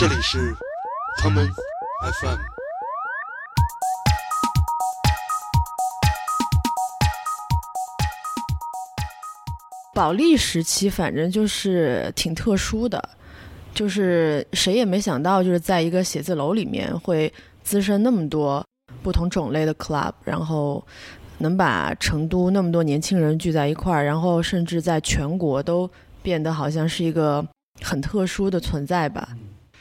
这里是他们 FM。保利时期反正就是挺特殊的，就是谁也没想到，就是在一个写字楼里面会滋生那么多不同种类的 club，然后能把成都那么多年轻人聚在一块儿，然后甚至在全国都变得好像是一个很特殊的存在吧。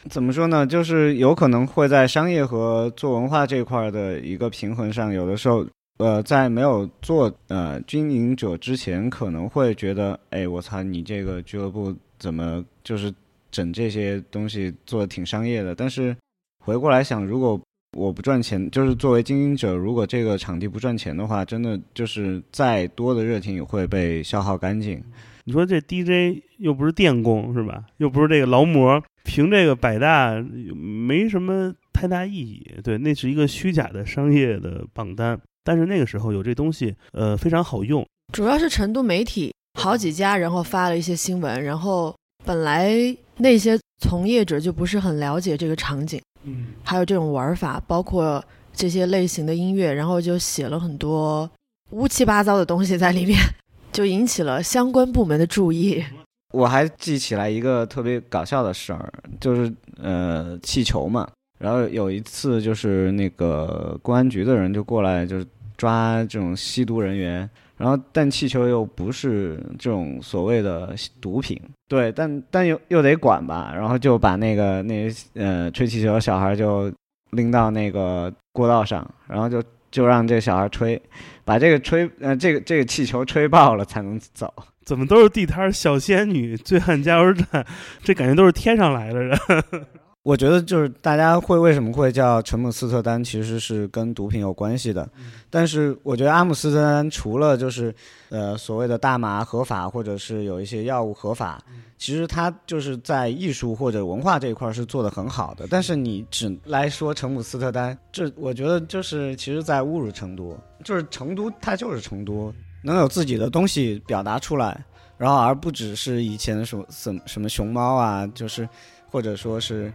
怎么说呢？就是有可能会在商业和做文化这块的一个平衡上，有的时候。呃，在没有做呃经营者之前，可能会觉得，哎，我操，你这个俱乐部怎么就是整这些东西做的挺商业的？但是回过来想，如果我不赚钱，就是作为经营者，如果这个场地不赚钱的话，真的就是再多的热情也会被消耗干净。你说这 DJ 又不是电工是吧？又不是这个劳模，凭这个百大没什么太大意义。对，那是一个虚假的商业的榜单。但是那个时候有这东西，呃，非常好用。主要是成都媒体好几家，然后发了一些新闻，然后本来那些从业者就不是很了解这个场景，嗯，还有这种玩法，包括这些类型的音乐，然后就写了很多乌七八糟的东西在里面，就引起了相关部门的注意。我还记起来一个特别搞笑的事儿，就是呃，气球嘛，然后有一次就是那个公安局的人就过来，就是。抓这种吸毒人员，然后但气球又不是这种所谓的毒品，对，但但又又得管吧，然后就把那个那呃吹气球的小孩就拎到那个过道上，然后就就让这小孩吹，把这个吹呃这个这个气球吹爆了才能走。怎么都是地摊小仙女、醉汉加油站，这感觉都是天上来的人。我觉得就是大家会为什么会叫陈姆斯特丹，其实是跟毒品有关系的。但是我觉得阿姆斯特丹除了就是呃所谓的大麻合法，或者是有一些药物合法，其实它就是在艺术或者文化这一块是做的很好的。但是你只来说陈姆斯特丹，这我觉得就是其实在侮辱成都。就是成都它就是成都，能有自己的东西表达出来，然后而不只是以前什么什什么熊猫啊，就是或者说是。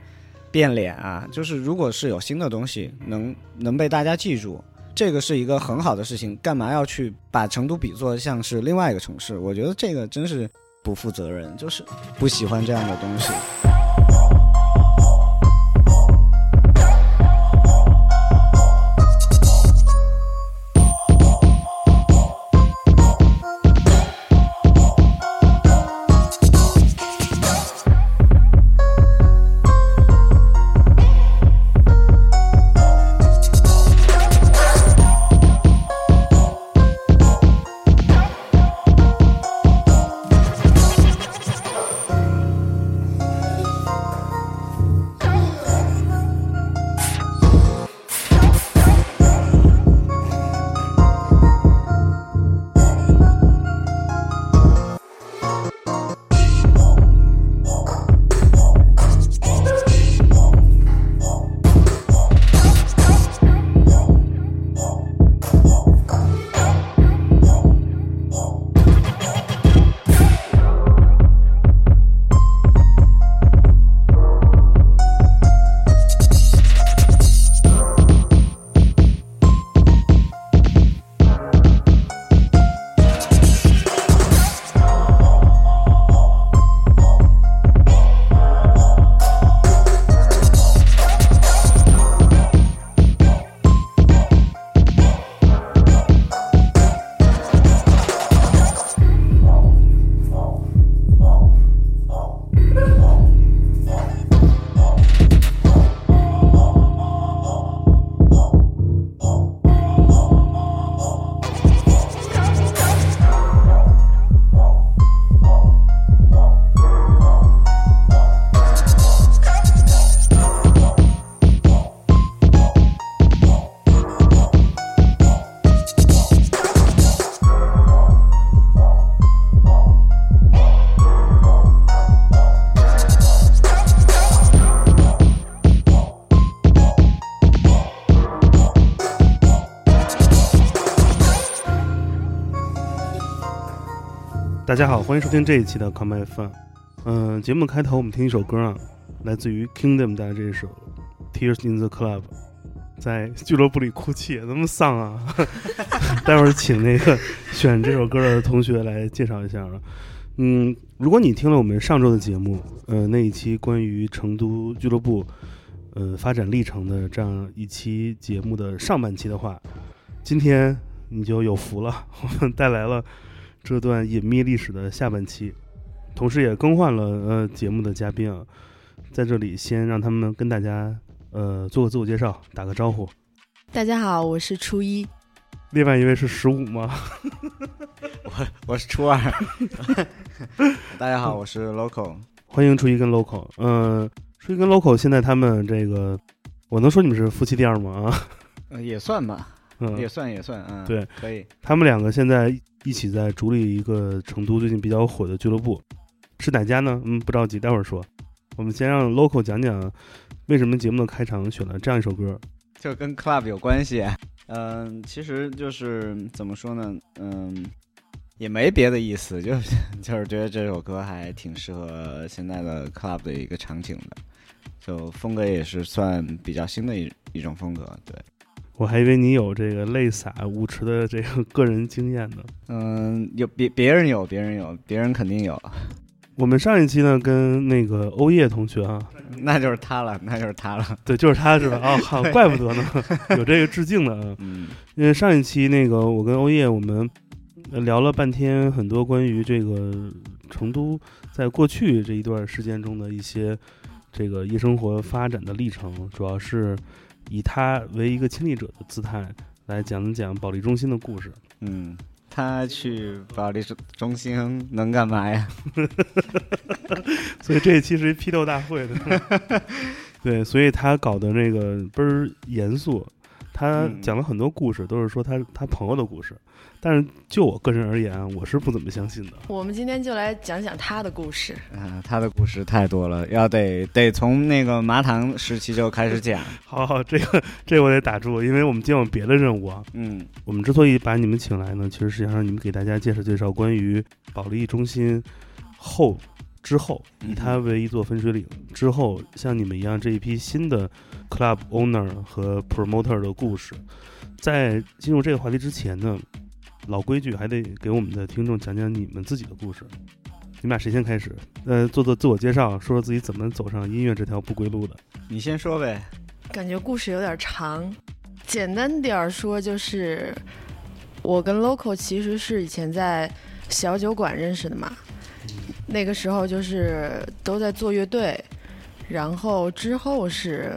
变脸啊，就是如果是有新的东西能能被大家记住，这个是一个很好的事情。干嘛要去把成都比作像是另外一个城市？我觉得这个真是不负责任，就是不喜欢这样的东西。大家好，欢迎收听这一期的 Come FM。嗯，节目开头我们听一首歌啊，来自于 Kingdom 的这首《Tears in the Club》，在俱乐部里哭泣，那么丧啊！待会儿请那个 选这首歌的同学来介绍一下啊。嗯，如果你听了我们上周的节目，呃，那一期关于成都俱乐部呃发展历程的这样一期节目的上半期的话，今天你就有福了，我们带来了这段隐秘历史的下半期，同时也更换了呃节目的嘉宾啊，在这里先让他们跟大家呃做个自我介绍，打个招呼。大家好，我是初一。另外一位是十五吗？我我是初二。大家好，我是 local。欢迎初一跟 local。嗯、初一跟 local 现在他们这个，我能说你们是夫妻店吗？啊，呃，也算吧，也嗯，算也算，嗯，对，可以。他们两个现在一起在主理一个成都最近比较火的俱乐部，是哪家呢？嗯，不着急，待会儿说。我们先让 local 讲讲为什么节目的开场选了这样一首歌。就跟 club 有关系。嗯、其实就是怎么说呢，嗯，也没别的意思，就是 就是觉得这首歌还挺适合现在的 club 的一个场景的，就风格也是算比较新的一一种风格。对，我还以为你有这个泪洒舞池的这个个人经验呢。嗯，有别别人有，别人有，别人肯定有，我们上一期呢跟那个欧叶同学啊，那就是他了，那就是他了。对，就是他是吧？哦，好，怪不得呢，有这个致敬的啊。嗯因为上一期那个我跟欧叶我们呃聊了半天很多关于这个成都在过去这一段时间中的一些这个夜生活发展的历程，主要是以他为一个亲历者的姿态来讲讲保利中心的故事。嗯，他去保利中中心能干嘛呀？所以这一期是一批斗大会的，对，所以他搞的那个倍儿严肃，他嗯讲了很多故事，都是说他他朋友的故事，但是就我个人而言啊，我是不怎么相信的。我们今天就来讲讲他的故事。啊、他的故事太多了，要得得从那个麻糖时期就开始讲。好好，这个这个我得打住，因为我们今天有别的任务啊。嗯我们之所以把你们请来呢，其实是想让你们给大家介绍介绍关于保利中心后之后，以它为一座分水岭之后，像你们一样这一批新的 club owner 和 promoter 的故事。在进入这个话题之前呢，老规矩还得给我们的听众讲讲你们自己的故事。你们俩谁先开始？呃，做做自我介绍，说说自己怎么走上音乐这条不归路的。你先说呗。感觉故事有点长，简单点儿说就是，我跟 local 其实是以前在小酒馆认识的嘛，那个时候就是都在做乐队，然后之后是，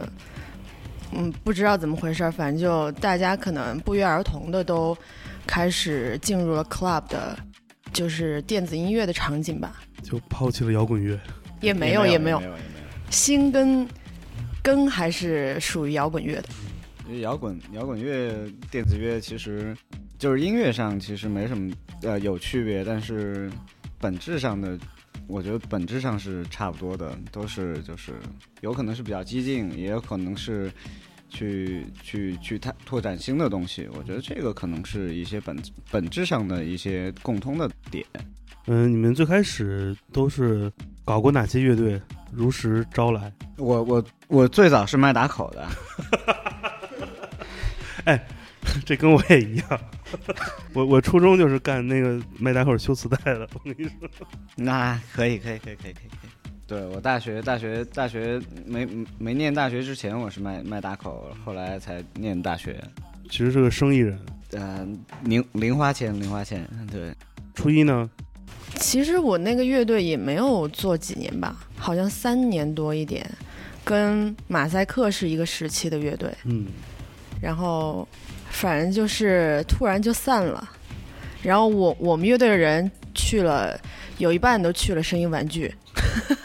嗯，不知道怎么回事儿，反正就大家可能不约而同的都开始进入了 club 的，就是电子音乐的场景吧，就抛弃了摇滚乐。也没有也没有没，有也没心跟根还是属于摇滚乐的。因为。摇滚摇滚乐、电子乐其实就是音乐上其实没什么呃有区别，但是本质上的，我觉得本质上是差不多的，都是就是有可能是比较激进，也有可能是。去去去探拓展新的东西，我觉得这个可能是一些本本质上的一些共通的点。嗯，你们最开始都是搞过哪些乐队？如实招来。我我我最早是卖打口的，哎这跟我也一样。我我初中就是干那个卖打口修磁带的。我跟你说，那可以可以可以可以可以可以。对我大学大学大学没没念大学之前我是卖卖打口，后来才念大学。其实是个生意人。呃，零零花钱零花钱，对，初一呢，其实我那个乐队也没有做几年吧，好像三年多一点，跟马赛克是一个时期的乐队，嗯，然后反正就是突然就散了，然后我我们乐队的人去了，有一半都去了声音玩具，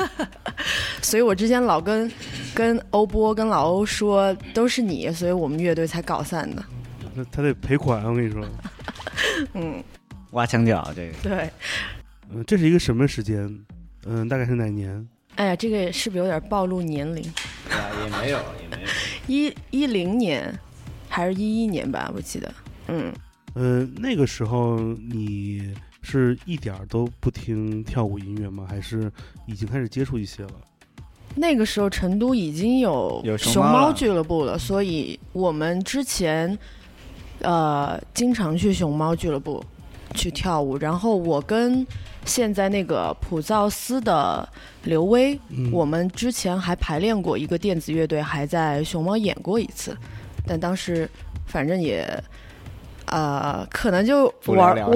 所以我之前老跟跟欧波跟老欧说都是你，所以我们乐队才搞散的，他他得赔款。我跟你说，嗯，挖墙脚这个。对，嗯、这是一个什么时间？嗯、大概是哪年？哎呀，这个是不是有点暴露年龄？对啊，也没有也没有。一一零年还是一一年吧，我记得。嗯，呃，那个时候你是一点儿都不听跳舞音乐吗？还是已经开始接触一些了？那个时候成都已经有有熊熊猫俱乐部了，所以我们之前呃经常去熊猫俱乐部去跳舞。然后我跟现在那个普造斯的刘威，嗯我们之前还排练过一个电子乐队，还在熊猫演过一次，但当时反正也。呃，可能就不玩玩。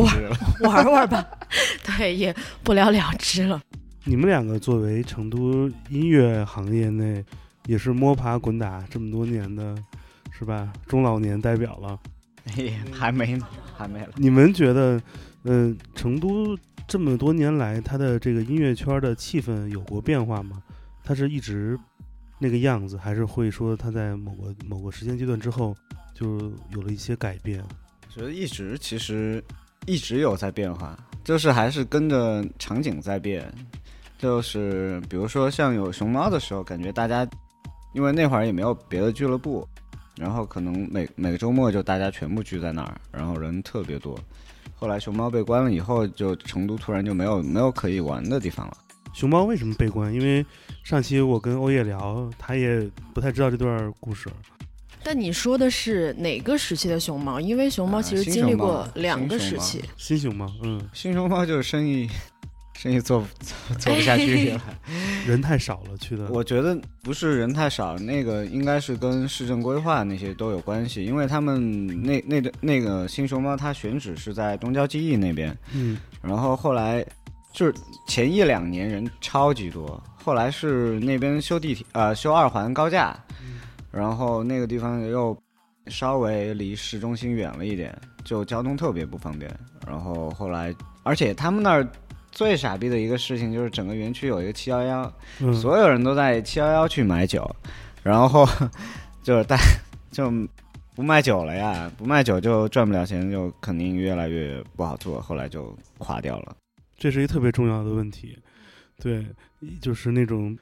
玩玩吧，对，也不了了之了。你们两个作为成都音乐行业内也是摸爬滚打这么多年的，是吧？中老年代表了。哎还没呢，还没了。你们觉得，呃，成都这么多年来，它的这个音乐圈的气氛有过变化吗？它是一直那个样子，还是会说它在某个某个时间阶段之后就有了一些改变？觉得一直其实一直有在变化，就是还是跟着场景在变。就是比如说像有熊猫的时候，感觉大家因为那会儿也没有别的俱乐部，然后可能每每个周末就大家全部聚在那儿，然后人特别多。后来熊猫被关了以后，就成都突然就没有没有可以玩的地方了。熊猫为什么被关？因为上期我跟欧叶聊，他也不太知道这段故事。但你说的是哪个时期的熊猫？因为熊猫啊其实经历过两个时期。新熊猫，嗯，新熊猫就是生意生意做做做不下去了。人太少了，去的。我觉得不是人太少，那个应该是跟市政规划那些都有关系，因为他们那那个那个新熊猫它选址是在东郊记忆那边，嗯然后后来就是前一两年人超级多，后来是那边修地铁呃修二环高架，然后那个地方又稍微离市中心远了一点，就交通特别不方便。然后后来，而且他们那儿最傻逼的一个事情就是整个园区有一个七幺幺，嗯，所有人都在七幺幺去买酒，然后就是大就不卖酒了呀，不卖酒就赚不了钱，就肯定越来越不好做，后来就垮掉了。这是一个特别重要的问题。对，就是那种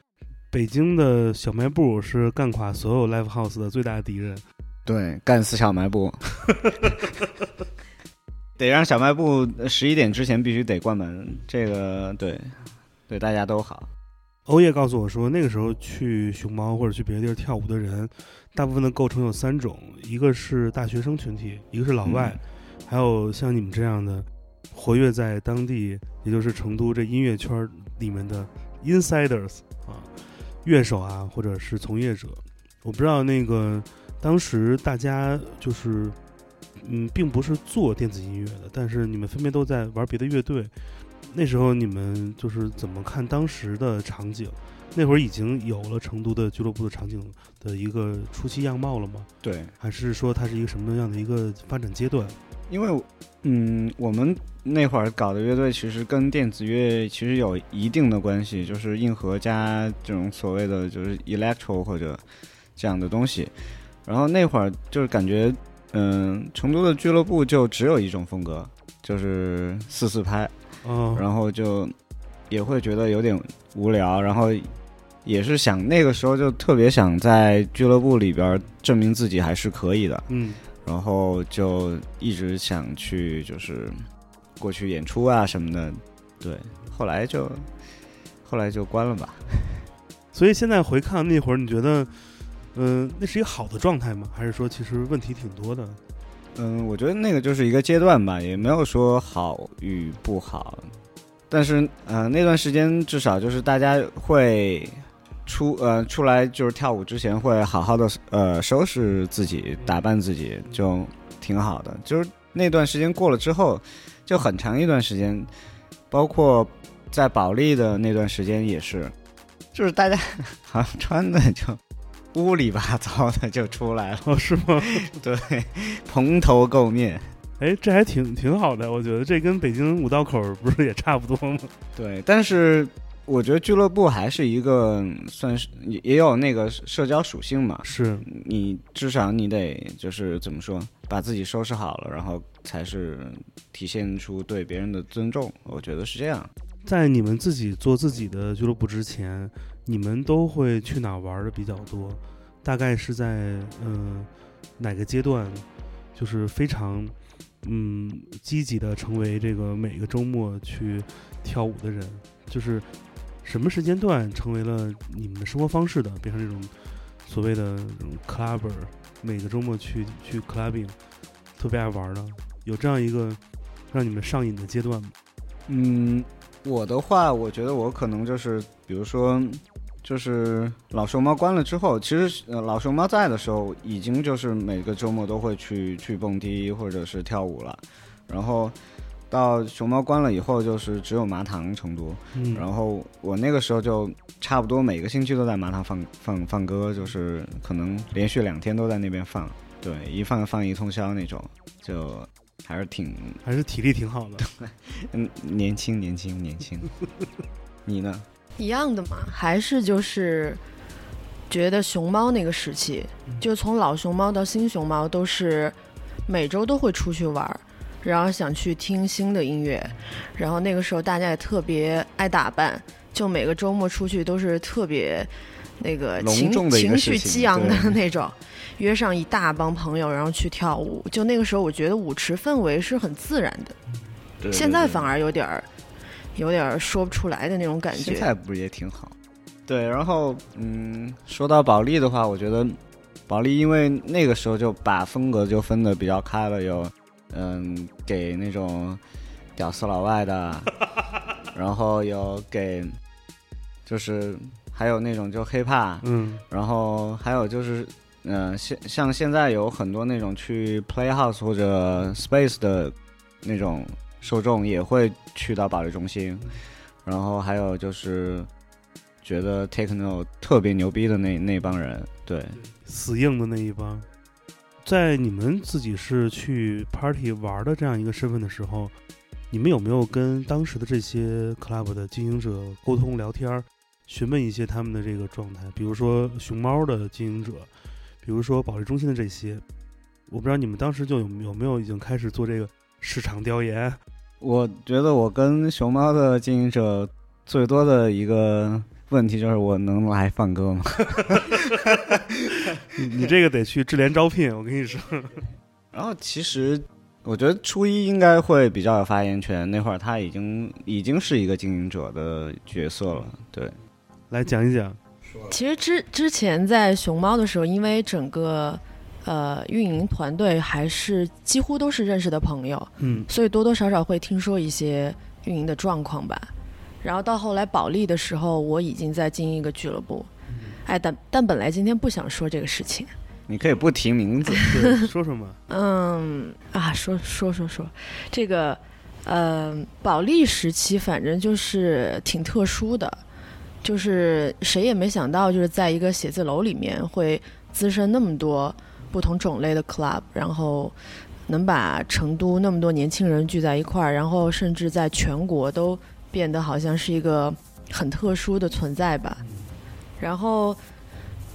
北京的小卖部是干垮所有 live house 的最大敌人。对，干死小卖部，得让小卖部十一点之前必须得关门，这个对对大家都好。欧叶告诉我说，那个时候去熊猫或者去别的地儿跳舞的人，大部分的构成有三种：一个是大学生群体，一个是老外，还有像你们这样的活跃在当地，也就是成都这音乐圈里面的 insiders 啊，乐手啊，或者是从业者。我不知道那个当时大家就是，嗯，并不是做电子音乐的，但是你们分别都在玩别的乐队。那时候你们就是怎么看当时的场景？那会儿已经有了成都的俱乐部的场景的一个初期样貌了吗？对，还是说它是一个什么样的一个发展阶段？因为嗯，我们那会儿搞的乐队其实跟电子乐其实有一定的关系，就是硬核加这种所谓的就是 electro 或者这样的东西。然后那会儿就是感觉，嗯，成都的俱乐部就只有一种风格，就是四四拍，哦，然后就也会觉得有点无聊，然后也是想那个时候就特别想在俱乐部里边证明自己还是可以的。嗯，然后就一直想去就是过去演出啊什么的，对，后来就后来就关了吧。所以现在回看那会儿，你觉得，嗯、那是一个好的状态吗？还是说其实问题挺多的？嗯，我觉得那个就是一个阶段吧，也没有说好与不好，但是呃那段时间至少就是大家会出呃出来就是跳舞之前会好好的呃收拾自己，打扮自己，就挺好的。就是那段时间过了之后，就很长一段时间，包括在保利的那段时间也是，就是大家好像穿的就乌里八糟的就出来了，哦，是吗？对，蓬头垢面。哎，这还挺挺好的，我觉得这跟北京五道口不是也差不多吗？对，但是我觉得俱乐部还是一个算是也也有那个社交属性嘛。是，你至少你得就是怎么说，把自己收拾好了，然后才是体现出对别人的尊重。我觉得是这样。在你们自己做自己的俱乐部之前，你们都会去哪玩的比较多？大概是在嗯、呃哪个阶段，就是非常嗯积极的成为这个每个周末去跳舞的人，就是什么时间段成为了你们的生活方式的，变成这种所谓的 clubber，每个周末去去 clubbing，特别爱玩的，有这样一个让你们上瘾的阶段吗？嗯，我的话，我觉得我可能就是，比如说，就是老熊猫关了之后，其实呃老熊猫在的时候，已经就是每个周末都会去去蹦迪或者是跳舞了，然后到熊猫关了以后，就是只有麻糖成都，嗯，然后我那个时候就差不多每个星期都在麻糖放放放歌，就是可能连续两天都在那边放，对，一放放一通宵那种，就还是挺还是体力挺好的。嗯年轻年轻年轻。你呢？一样的嘛，还是就是觉得熊猫那个时期，就从老熊猫到新熊猫，都是每周都会出去玩儿，然后想去听新的音乐，然后那个时候大家也特别爱打扮，就每个周末出去都是特别那个情情绪激昂的那种。约上一大帮朋友，然后去跳舞。就那个时候，我觉得舞池氛围是很自然的。对现在反而有点儿，有点儿说不出来的那种感觉。现在不是也挺好？对，然后嗯，说到保利的话，我觉得保利因为那个时候就把风格就分的比较开了，有嗯给那种屌丝老外的，然后有给就是还有那种就 hiphop，嗯。然后还有就是，嗯、现像现在有很多那种去 Playhouse 或者 Space 的那种受众也会去到保利中心，然后还有就是觉得 Techno 特别牛逼的那那帮人，对，死硬的那一帮，在你们自己是去 party 玩的这样一个身份的时候，你们有没有跟当时的这些 club 的经营者沟通聊天，询问一些他们的这个状态？比如说熊猫的经营者，比如说保利中心的这些，我不知道你们当时就有有没有已经开始做这个市场调研？我觉得我跟熊猫的经营者最多的一个问题就是我能来放歌吗？你 你这个得去智联招聘，我跟你说。然后其实我觉得初一应该会比较有发言权，那会儿他已经已经是一个经营者的角色了，对。来讲一讲，其实之之前在熊猫的时候，因为整个呃运营团队还是几乎都是认识的朋友，嗯所以多多少少会听说一些运营的状况吧。然后到后来保利的时候，我已经在经营一个俱乐部，哎，但但本来今天不想说这个事情，你可以不提名字，对，说说嘛。嗯啊，说说说说，这个呃，保利时期反正就是挺特殊的，就是谁也没想到，就是在一个写字楼里面会滋生那么多不同种类的 club，然后能把成都那么多年轻人聚在一块儿，然后甚至在全国都变得好像是一个很特殊的存在吧。然后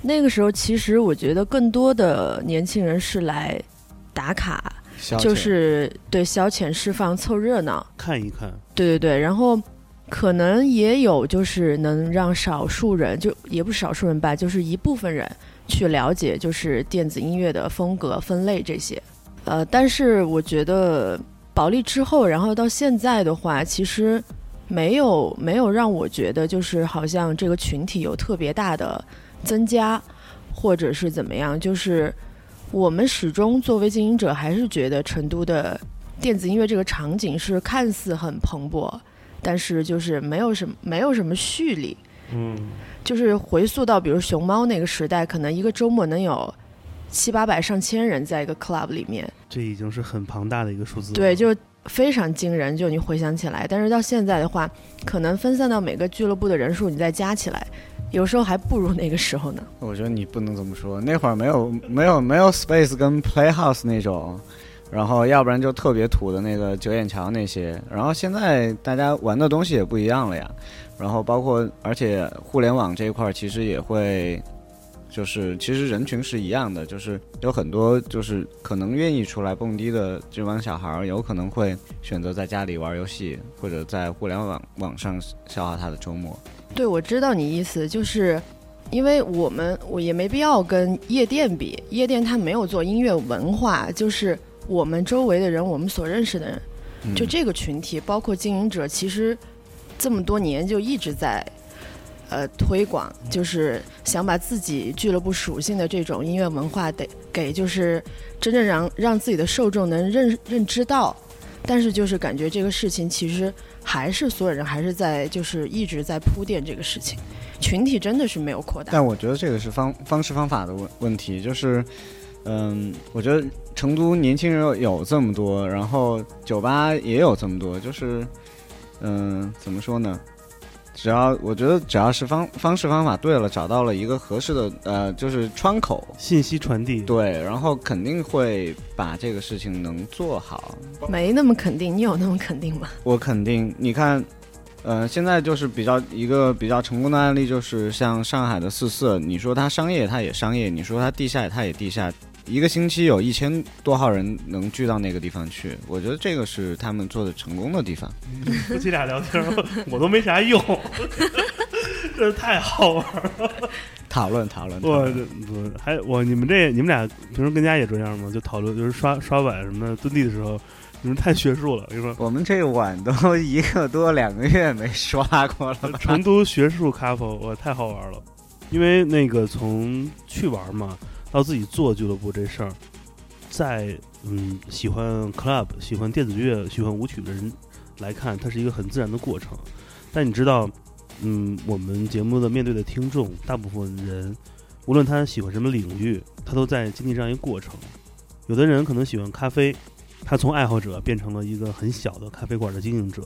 那个时候，其实我觉得更多的年轻人是来打卡，就是对消遣释放、凑热闹。看一看，对对对，然后可能也有就是能让少数人，就也不是少数人吧，就是一部分人去了解就是电子音乐的风格分类这些。呃，但是我觉得保利之后，然后到现在的话，其实没有没有让我觉得就是好像这个群体有特别大的增加，或者是怎么样，就是我们始终作为经营者，还是觉得成都的电子音乐这个场景是看似很蓬勃，但是就是没有什么没有什么蓄力。嗯，就是回溯到比如熊猫那个时代，可能一个周末能有七八百上千人在一个 club 里面，这已经是很庞大的一个数字了。对，就非常惊人。就你回想起来，但是到现在的话，可能分散到每个俱乐部的人数，你再加起来，有时候还不如那个时候呢。我觉得你不能这么说，那会儿没有没有没有 Space 跟 Playhouse 那种，然后要不然就特别土的那个九眼桥那些，然后现在大家玩的东西也不一样了呀，然后包括而且互联网这一块其实也会。就是其实人群是一样的，就是有很多就是可能愿意出来蹦迪的这帮小孩儿，有可能会选择在家里玩游戏，或者在互联网网上消耗他的周末。对，我知道你意思，就是因为我们我也没必要跟夜店比，夜店它没有做音乐文化，就是我们周围的人，我们所认识的人，嗯就这个群体，包括经营者，其实这么多年就一直在呃推广，就是想把自己俱乐部属性的这种音乐文化得给就是真正让让自己的受众能认认知到，但是就是感觉这个事情其实还是所有人还是在就是一直在铺垫这个事情，群体真的是没有扩大。但我觉得这个是方方式方法的问问题，就是，嗯，我觉得成都年轻人有这么多，然后酒吧也有这么多，就是，嗯，怎么说呢？只要我觉得只要是方方式方法对了，找到了一个合适的呃，就是窗口，信息传递，对，然后肯定会把这个事情能做好。没那么肯定，你有那么肯定吗？我肯定，你看，呃，现在就是比较一个比较成功的案例，就是像上海的四四，你说它商业，它也商业；你说它地下，它也地下。一个星期有一千多号人能聚到那个地方去，我觉得这个是他们做的成功的地方。夫妻俩聊天，我都没啥用，这太好玩了。讨论讨论，讨我论我还我你们这你们俩平时跟家也这样吗？就讨论就是刷刷碗什么的蹲地的时候，你们太学术了。我跟你说，我们这碗都 一个多两个月没刷过了？成都学术 couple，我太好玩了。因为那个从去玩嘛，到自己做俱乐部这事儿，在嗯喜欢 club、喜欢电子乐、喜欢舞曲的人来看，它是一个很自然的过程。但你知道，嗯，我们节目的面对的听众，大部分人，无论他喜欢什么领域，他都在经历这样一个过程。有的人可能喜欢咖啡，他从爱好者变成了一个很小的咖啡馆的经营者；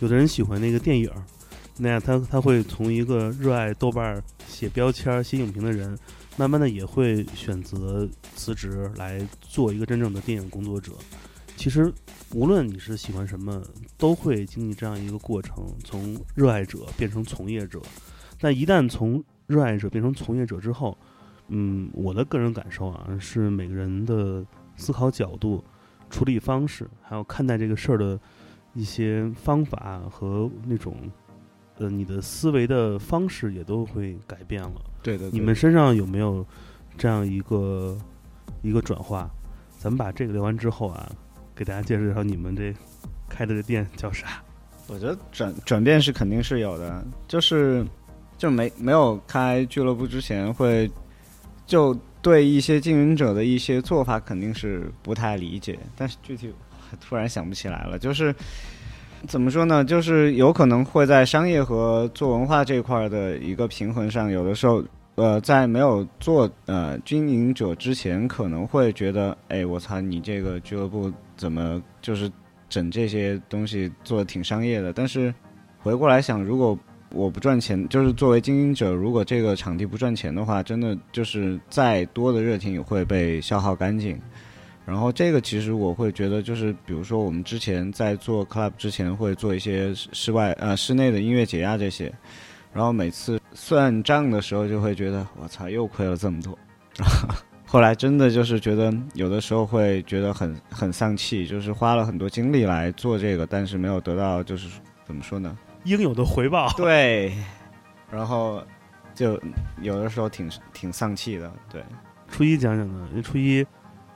有的人喜欢那个电影，那样他他会从一个热爱豆瓣写标签、写影评的人，慢慢的也会选择辞职来做一个真正的电影工作者。其实，无论你是喜欢什么，都会经历这样一个过程，从热爱者变成从业者。但一旦从热爱者变成从业者之后，嗯，我的个人感受啊，是每个人的思考角度、处理方式，还有看待这个事儿的一些方法和那种，呃，你的思维的方式也都会改变了。对的，你们身上有没有这样一个一个转化？咱们把这个聊完之后啊，给大家介绍介绍你们这开的这店叫啥？我觉得转转变是肯定是有的，就是就没没有开俱乐部之前会就对一些经营者的一些做法肯定是不太理解，但是具体突然想不起来了，就是。怎么说呢？就是有可能会在商业和做文化这块的一个平衡上，有的时候，呃，在没有做呃经营者之前，可能会觉得，哎，我操，你这个俱乐部怎么就是整这些东西做的挺商业的？但是回过来想，如果我不赚钱，就是作为经营者，如果这个场地不赚钱的话，真的就是再多的热情也会被消耗干净。然后这个其实我会觉得，就是比如说我们之前在做 club 之前会做一些室外呃室内的音乐节呀这些，然后每次算账的时候就会觉得我操又亏了这么多，后来真的就是觉得有的时候会觉得很很丧气，就是花了很多精力来做这个，但是没有得到就是怎么说呢？应有的回报。对，然后就有的时候挺挺丧气的，对。初一讲讲呢，因为初一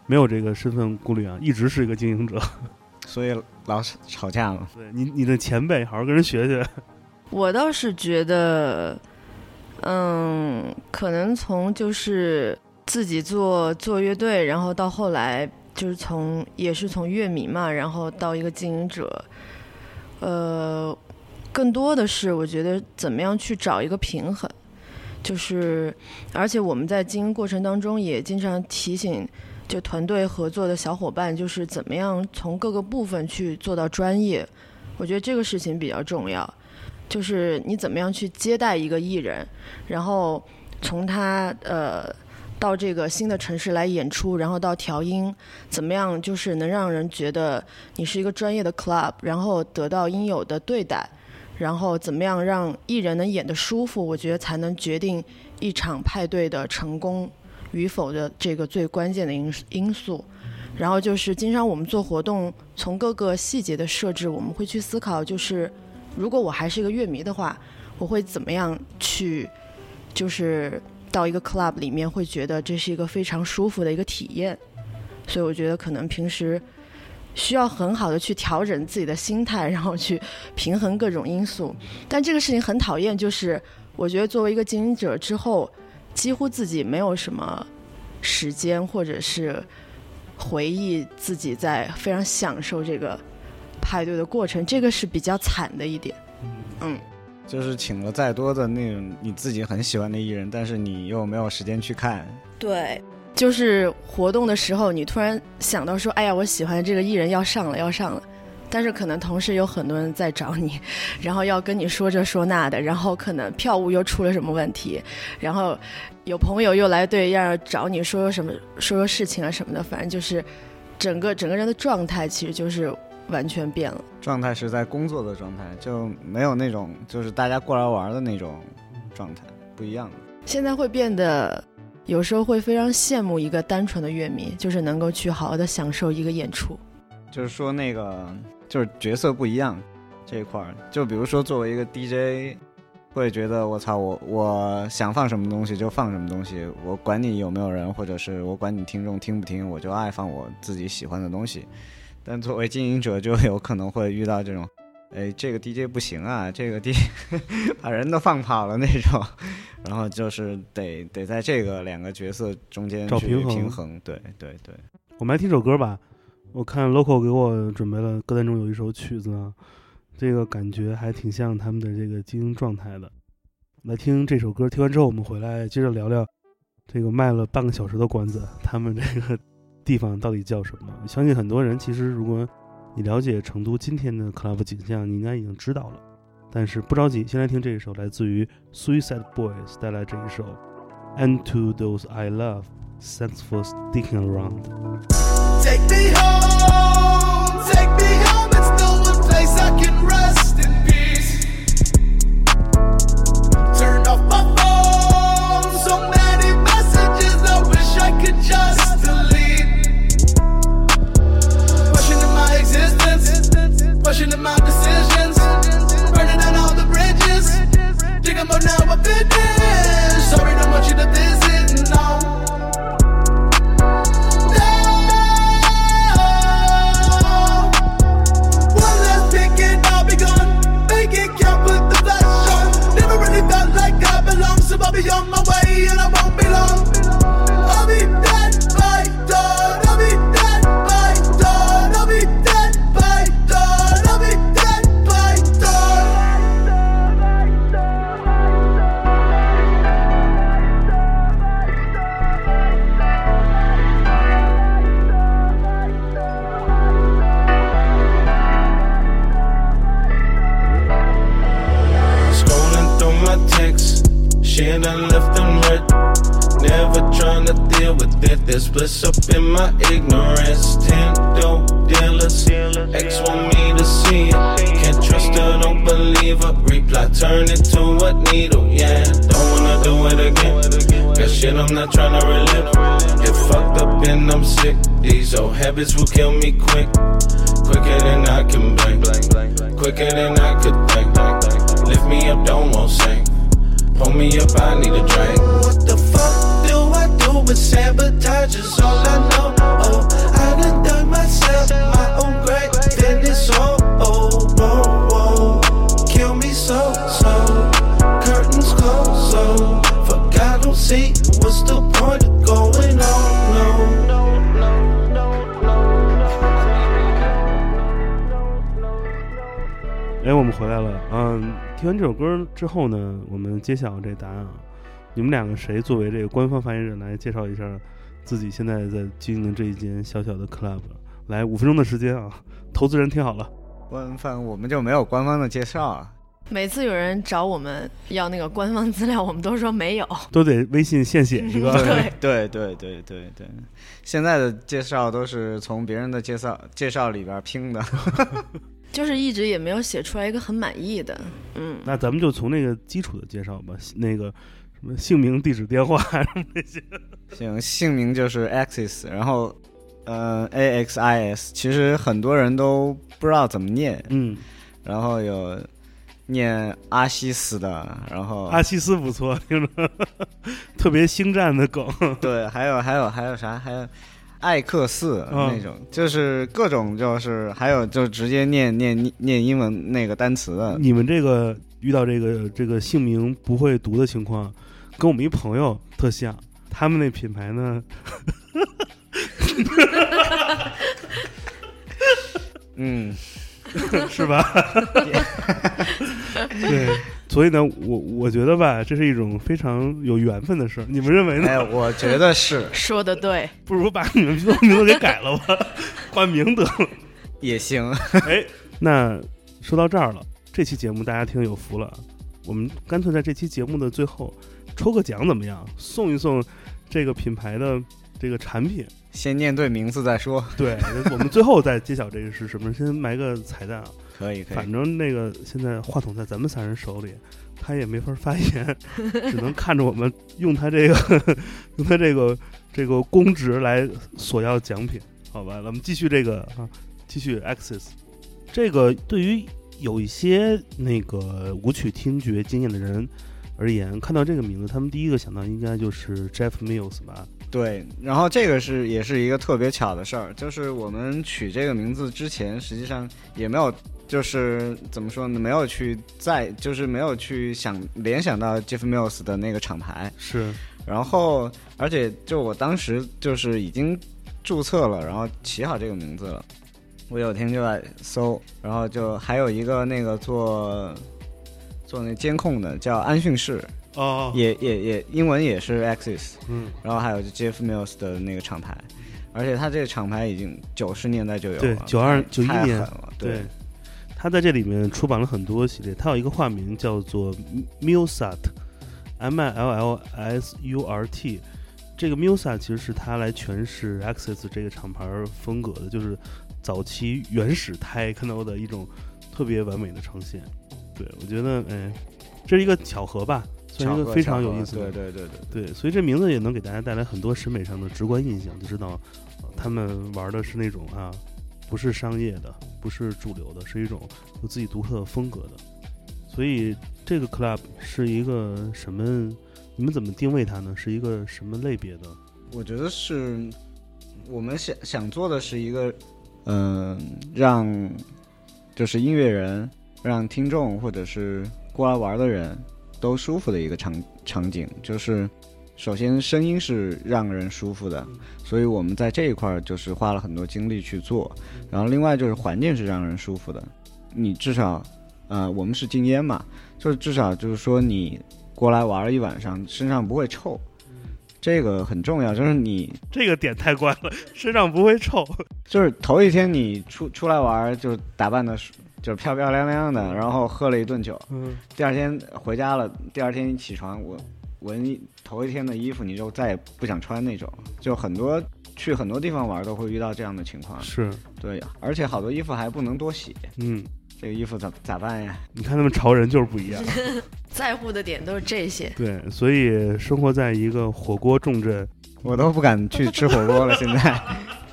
没有这个身份顾虑啊，一直是一个经营者。所以老吵吵架嘛。对你，你的前辈，好好跟人学学。我倒是觉得，嗯，可能从就是自己做做乐队，然后到后来就是从也是从乐迷嘛，然后到一个经营者，呃，更多的是我觉得怎么样去找一个平衡，就是而且我们在经营过程当中也经常提醒。就团队合作的小伙伴，就是怎么样从各个部分去做到专业，我觉得这个事情比较重要。就是你怎么样去接待一个艺人，然后从他呃到这个新的城市来演出，然后到调音，怎么样就是能让人觉得你是一个专业的 club，然后得到应有的对待，然后怎么样让艺人能演得舒服，我觉得才能决定一场派对的成功。与否的这个最关键的因因素，然后就是经常我们做活动，从各个细节的设置，我们会去思考，就是如果我还是一个乐迷的话，我会怎么样去，就是到一个 club 里面会觉得这是一个非常舒服的一个体验，所以我觉得可能平时需要很好的去调整自己的心态，然后去平衡各种因素，但这个事情很讨厌，就是我觉得作为一个经营者之后，几乎自己没有什么时间或者是回忆自己在非常享受这个派对的过程，这个是比较惨的一点。嗯，就是请了再多的那种你自己很喜欢的艺人，但是你又没有时间去看。对，就是活动的时候，你突然想到说，哎呀，我喜欢这个艺人要上了，要上了。但是可能同时有很多人在找你，然后要跟你说这说那的，然后可能票务又出了什么问题，然后有朋友又来对要找你说说什么说说事情啊什么的，反正就是整个整个人的状态其实就是完全变了。状态是在工作的状态，就没有那种就是大家过来玩的那种状态，不一样的。现在会变得有时候会非常羡慕一个单纯的乐迷，就是能够去好好的享受一个演出。就是说那个。就是角色不一样，这一块儿，就比如说作为一个 DJ，会觉得我操，我我想放什么东西就放什么东西，我管你有没有人，或者是我管你听众听不听，我就爱放我自己喜欢的东西。但作为经营者，就有可能会遇到这种，哎，这个 DJ 不行啊，这个 DJ 把人都放跑了那种，然后就是得得在这个两个角色中间找平衡。平衡，对对对。我们来听首歌吧。我看 local 给我准备了歌单中有一首曲子啊，这个感觉还挺像他们的这个经营状态的。来听这首歌，听完之后我们回来接着聊聊这个卖了半个小时的馆子，他们这个地方到底叫什么？相信很多人其实如果你了解成都今天的 club 景象，你应该已经知道了。但是不着急，先来听这一首来自于 Suicide Boys 带来这一首 And to those I love, thanks for sticking around。Take me home, take me home. It's the one place I can rest in peace. Turn off my phone, so many messages. I wish I could just Questioning my decisions, burning down all the bridges. Dig up now, I'm finished. With it. There's bliss up in my ignorance. Ten dope dealers. X want me to see it. Can't trust her, don't believe her. Reply, turn it to a needle. Yeah, don't wanna do it again. Got shit I'm not trying to relive. Get fucked up and I'm sick. These old habits will kill me quick. Quicker than I can blink. Quicker than I could think. Lift me up, don't want sink. Pull me up, I need a drink. What the fuck with sabotage? Is all I know. Oh, I done done myself my own grave. Then it's all oh, whoa, whoa. Kill me so, so. Curtains closed, so. Fuck, I don't see what's the point of going on, no. 哎，我们回来了。嗯，听完这首歌之后呢，我们揭晓这答案啊。你们两个谁作为这个官方发言人来介绍一下自己现在在经营的这一间小小的 club？来，五分钟的时间啊，投资人听好了。官方我们就没有官方的介绍啊。每次有人找我们要那个官方资料，我们都说没有，都得微信现写一个。对对对对对对，现在的介绍都是从别人的介绍介绍里边拼的。就是一直也没有写出来一个很满意的，嗯。那咱们就从那个基础的介绍吧，那个什么姓名、地址、电话 什么那些。行，姓名就是 Axis，然后呃 A X I S，其实很多人都不知道怎么念，嗯。然后有念阿西斯的，然后阿西斯不错，听着 特别星战的梗。对，还有还有还有啥？还有。艾克斯那种，就是各种，就是还有就直接念念念英文那个单词的。你们这个遇到这个这个姓名不会读的情况，跟我们一朋友特像。他们那品牌呢，嗯，是吧？对，所以呢，我我觉得吧，这是一种非常有缘分的事儿。你们认为呢？哎，我觉得是说的对，不如把你们名字给改了吧，换名得了。也行。哎，那说到这儿了，这期节目大家听有福了，我们干脆在这期节目的最后抽个奖怎么样？送一送这个品牌的这个产品。先念对名字再说。对，我们最后再揭晓这个是什么，先埋个彩蛋啊。可以可以。反正那个现在话筒在咱们三人手里，他也没法发言，只能看着我们用他这个用他这个这个公职来索要奖品，好吧？咱们继续这个啊，继续 Access。这个对于有一些那个舞曲听觉经验的人而言，看到这个名字，他们第一个想到应该就是 Jeff Mills 吧？对，然后这个是也是一个特别巧的事儿，就是我们取这个名字之前，实际上也没有，就是怎么说呢，没有去在，就是没有去想联想到 Jeff Mills 的那个厂牌，是，然后而且就我当时就是已经注册了，然后起好这个名字了，我有天就在搜，然后就还有一个那个做做那监控的叫安讯室，哦，也也也英文也是 Axis。嗯，然后还有就 Jeff Mills 的那个厂牌，而且他这个厂牌已经九十年代就有了，对92 91年了，对。他在这里面出版了很多系列，他有一个化名叫做 Millsat，M I L L S U R T。这个 Millsat 其实是他来诠释 Access 这个厂牌风格的，就是早期原始 techno 的一种特别完美的呈现。对我觉得，哎，这是一个巧合吧，算是一个非常有意思的。对对对对对，所以这名字也能给大家带来很多审美上的直观印象，就知道、呃他们玩的是那种啊，不是商业的，不是主流的，是一种有自己独特风格的。所以这个 club 是一个什么？你们怎么定位它呢？是一个什么类别的？我觉得是我们想想做的是一个，嗯、让就是音乐人、让听众或者是过来玩的人都舒服的一个场场景。就是首先声音是让人舒服的，所以我们在这一块儿就是花了很多精力去做。然后另外就是环境是让人舒服的，你至少，呃，我们是禁烟嘛，就是至少就是说你过来玩了一晚上，身上不会臭。这个很重要，就是你这个点太怪了，身上不会臭。就是头一天你出出来玩，就是打扮的就是漂漂亮亮的，然后喝了一顿酒，嗯，第二天回家了，第二天一起床，我闻一头一天的衣服，你就再也不想穿那种。就很多去很多地方玩都会遇到这样的情况，是，对，而且好多衣服还不能多洗，嗯，这个衣服咋咋办呀？你看他们潮人就是不一样。在乎的点都是这些。对，所以生活在一个火锅重镇，我都不敢去吃火锅了，现在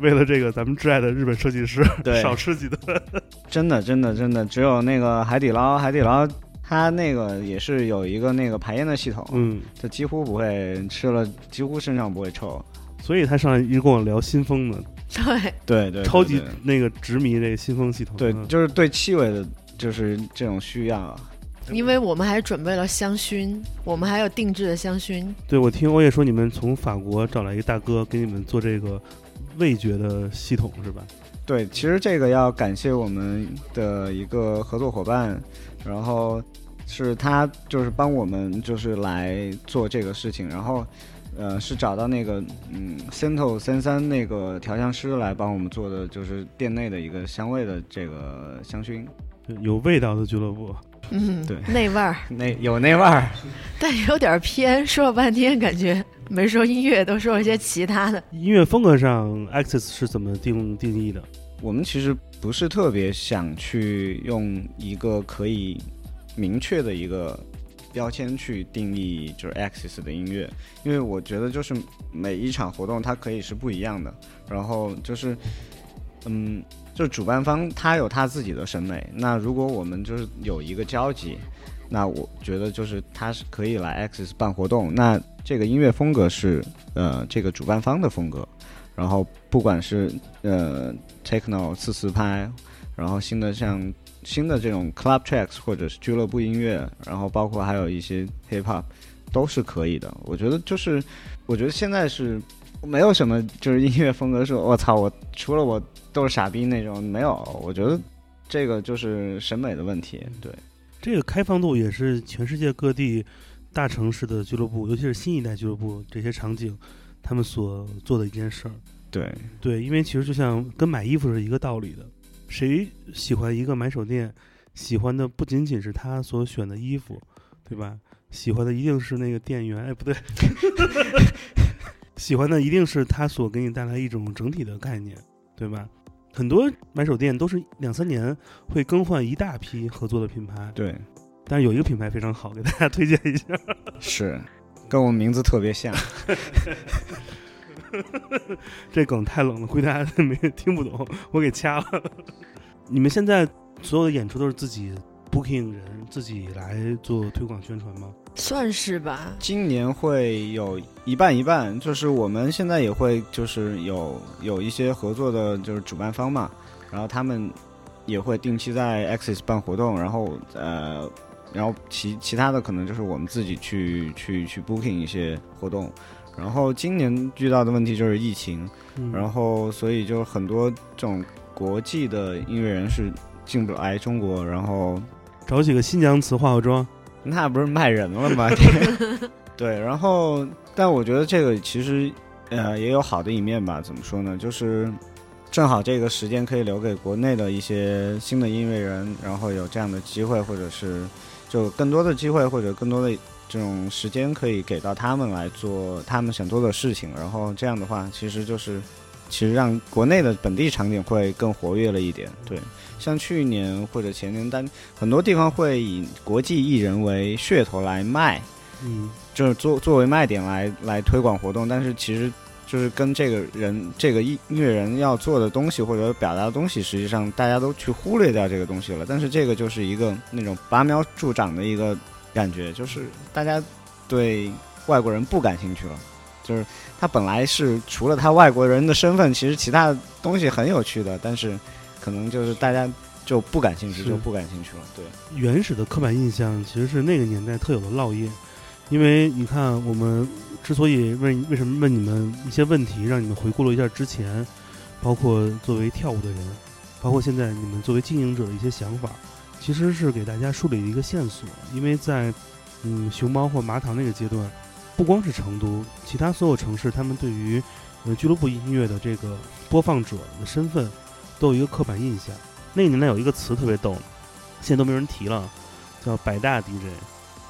为了这个咱们挚爱的日本设计师，对 少吃几顿。真的真的真的只有那个海底捞，海底捞它那个也是有一个那个排烟的系统，嗯，它几乎不会吃了，几乎身上不会臭。所以他上来一直跟我聊新风呢，对，对对，超级那个执迷这个新风系统。对，嗯就是对气味的，就是这种需要啊。因为我们还准备了香薰，我们还有定制的香薰。对，我听欧叶说你们从法国找来一个大哥给你们做这个味觉的系统是吧？对，其实这个要感谢我们的一个合作伙伴，然后是他就是帮我们就是来做这个事情，然后呃是找到那个嗯 Cento 三三那个调香师来帮我们做的，就是店内的一个香味的这个香薰，有味道的俱乐部。嗯，对那味儿，那有那味儿。但有点偏。说了半天，感觉没说音乐，都说了一些其他的。音乐风格上，Access 是怎么定定义的？我们其实不是特别想去用一个可以明确的一个标签去定义就是 Axis 的音乐，因为我觉得就是每一场活动它可以是不一样的，然后就是嗯，就是主办方他有他自己的审美，那如果我们就是有一个交集，那我觉得就是他是可以来 Axis 办活动，那这个音乐风格是呃这个主办方的风格，然后不管是呃 techno 四四拍，然后新的像新的这种 club tracks 或者是俱乐部音乐，然后包括还有一些 hip hop，都是可以的。我觉得就是，我觉得现在是没有什么就是音乐风格说我操，我除了我都是傻逼那种，没有。我觉得这个就是审美的问题，对。这个开放度也是全世界各地大城市的俱乐部，尤其是新一代俱乐部这些场景，他们所做的一件事儿。对，对，因为其实就像跟买衣服是一个道理的，谁喜欢一个买手店，喜欢的不仅仅是他所选的衣服，对吧？喜欢的一定是那个店员，哎，不对，喜欢的一定是他所给你带来一种整体的概念，对吧？很多买手店都是两三年会更换一大批合作的品牌，对，但是有一个品牌非常好，给大家推荐一下。是，跟我名字特别像。这梗太冷了，估计大家没听不懂，我给掐了。你们现在所有的演出都是自己 booking 人，自己来做推广宣传吗？算是吧。今年会有一半一半，就是我们现在也会就是有有一些合作的，就是主办方嘛，然后他们也会定期在 Axis 办活动，然后呃，然后其其他的可能就是我们自己去去去 booking 一些活动，然后今年遇到的问题就是疫情，嗯、然后所以就很多这种国际的音乐人是进不来中国，然后找几个新娘子化化妆。那不是卖人了吗？对，然后但我觉得这个其实呃也有好的一面吧。怎么说呢？就是正好这个时间可以留给国内的一些新的音乐人，然后有这样的机会，或者是就更多的机会，或者更多的这种时间可以给到他们来做他们想做的事情。然后这样的话，其实就是其实让国内的本地场景会更活跃了一点。对。像去年或者前年，但很多地方会以国际艺人为噱头来卖，嗯，就是作作为卖点来来推广活动，但是其实就是跟这个人这个音音乐人要做的东西或者表达的东西，实际上大家都去忽略掉这个东西了。但是这个就是一个那种拔苗助长的一个感觉，就是大家对外国人不感兴趣了，就是他本来是除了他外国人的身份，其实其他的东西很有趣的，但是。可能就是大家就不感兴趣，就不感兴趣了。对，原始的刻板印象其实是那个年代特有的烙印，因为你看，我们之所以问为什么问你们一些问题，让你们回顾了一下之前，包括作为跳舞的人，包括现在你们作为经营者的一些想法，其实是给大家梳理了一个线索。因为在嗯熊猫或麻糖那个阶段，不光是成都，其他所有城市，他们对于呃俱乐部音乐的这个播放者的身份。都有一个刻板印象。那个年代有一个词特别逗，现在都没人提了，叫百大 DJ。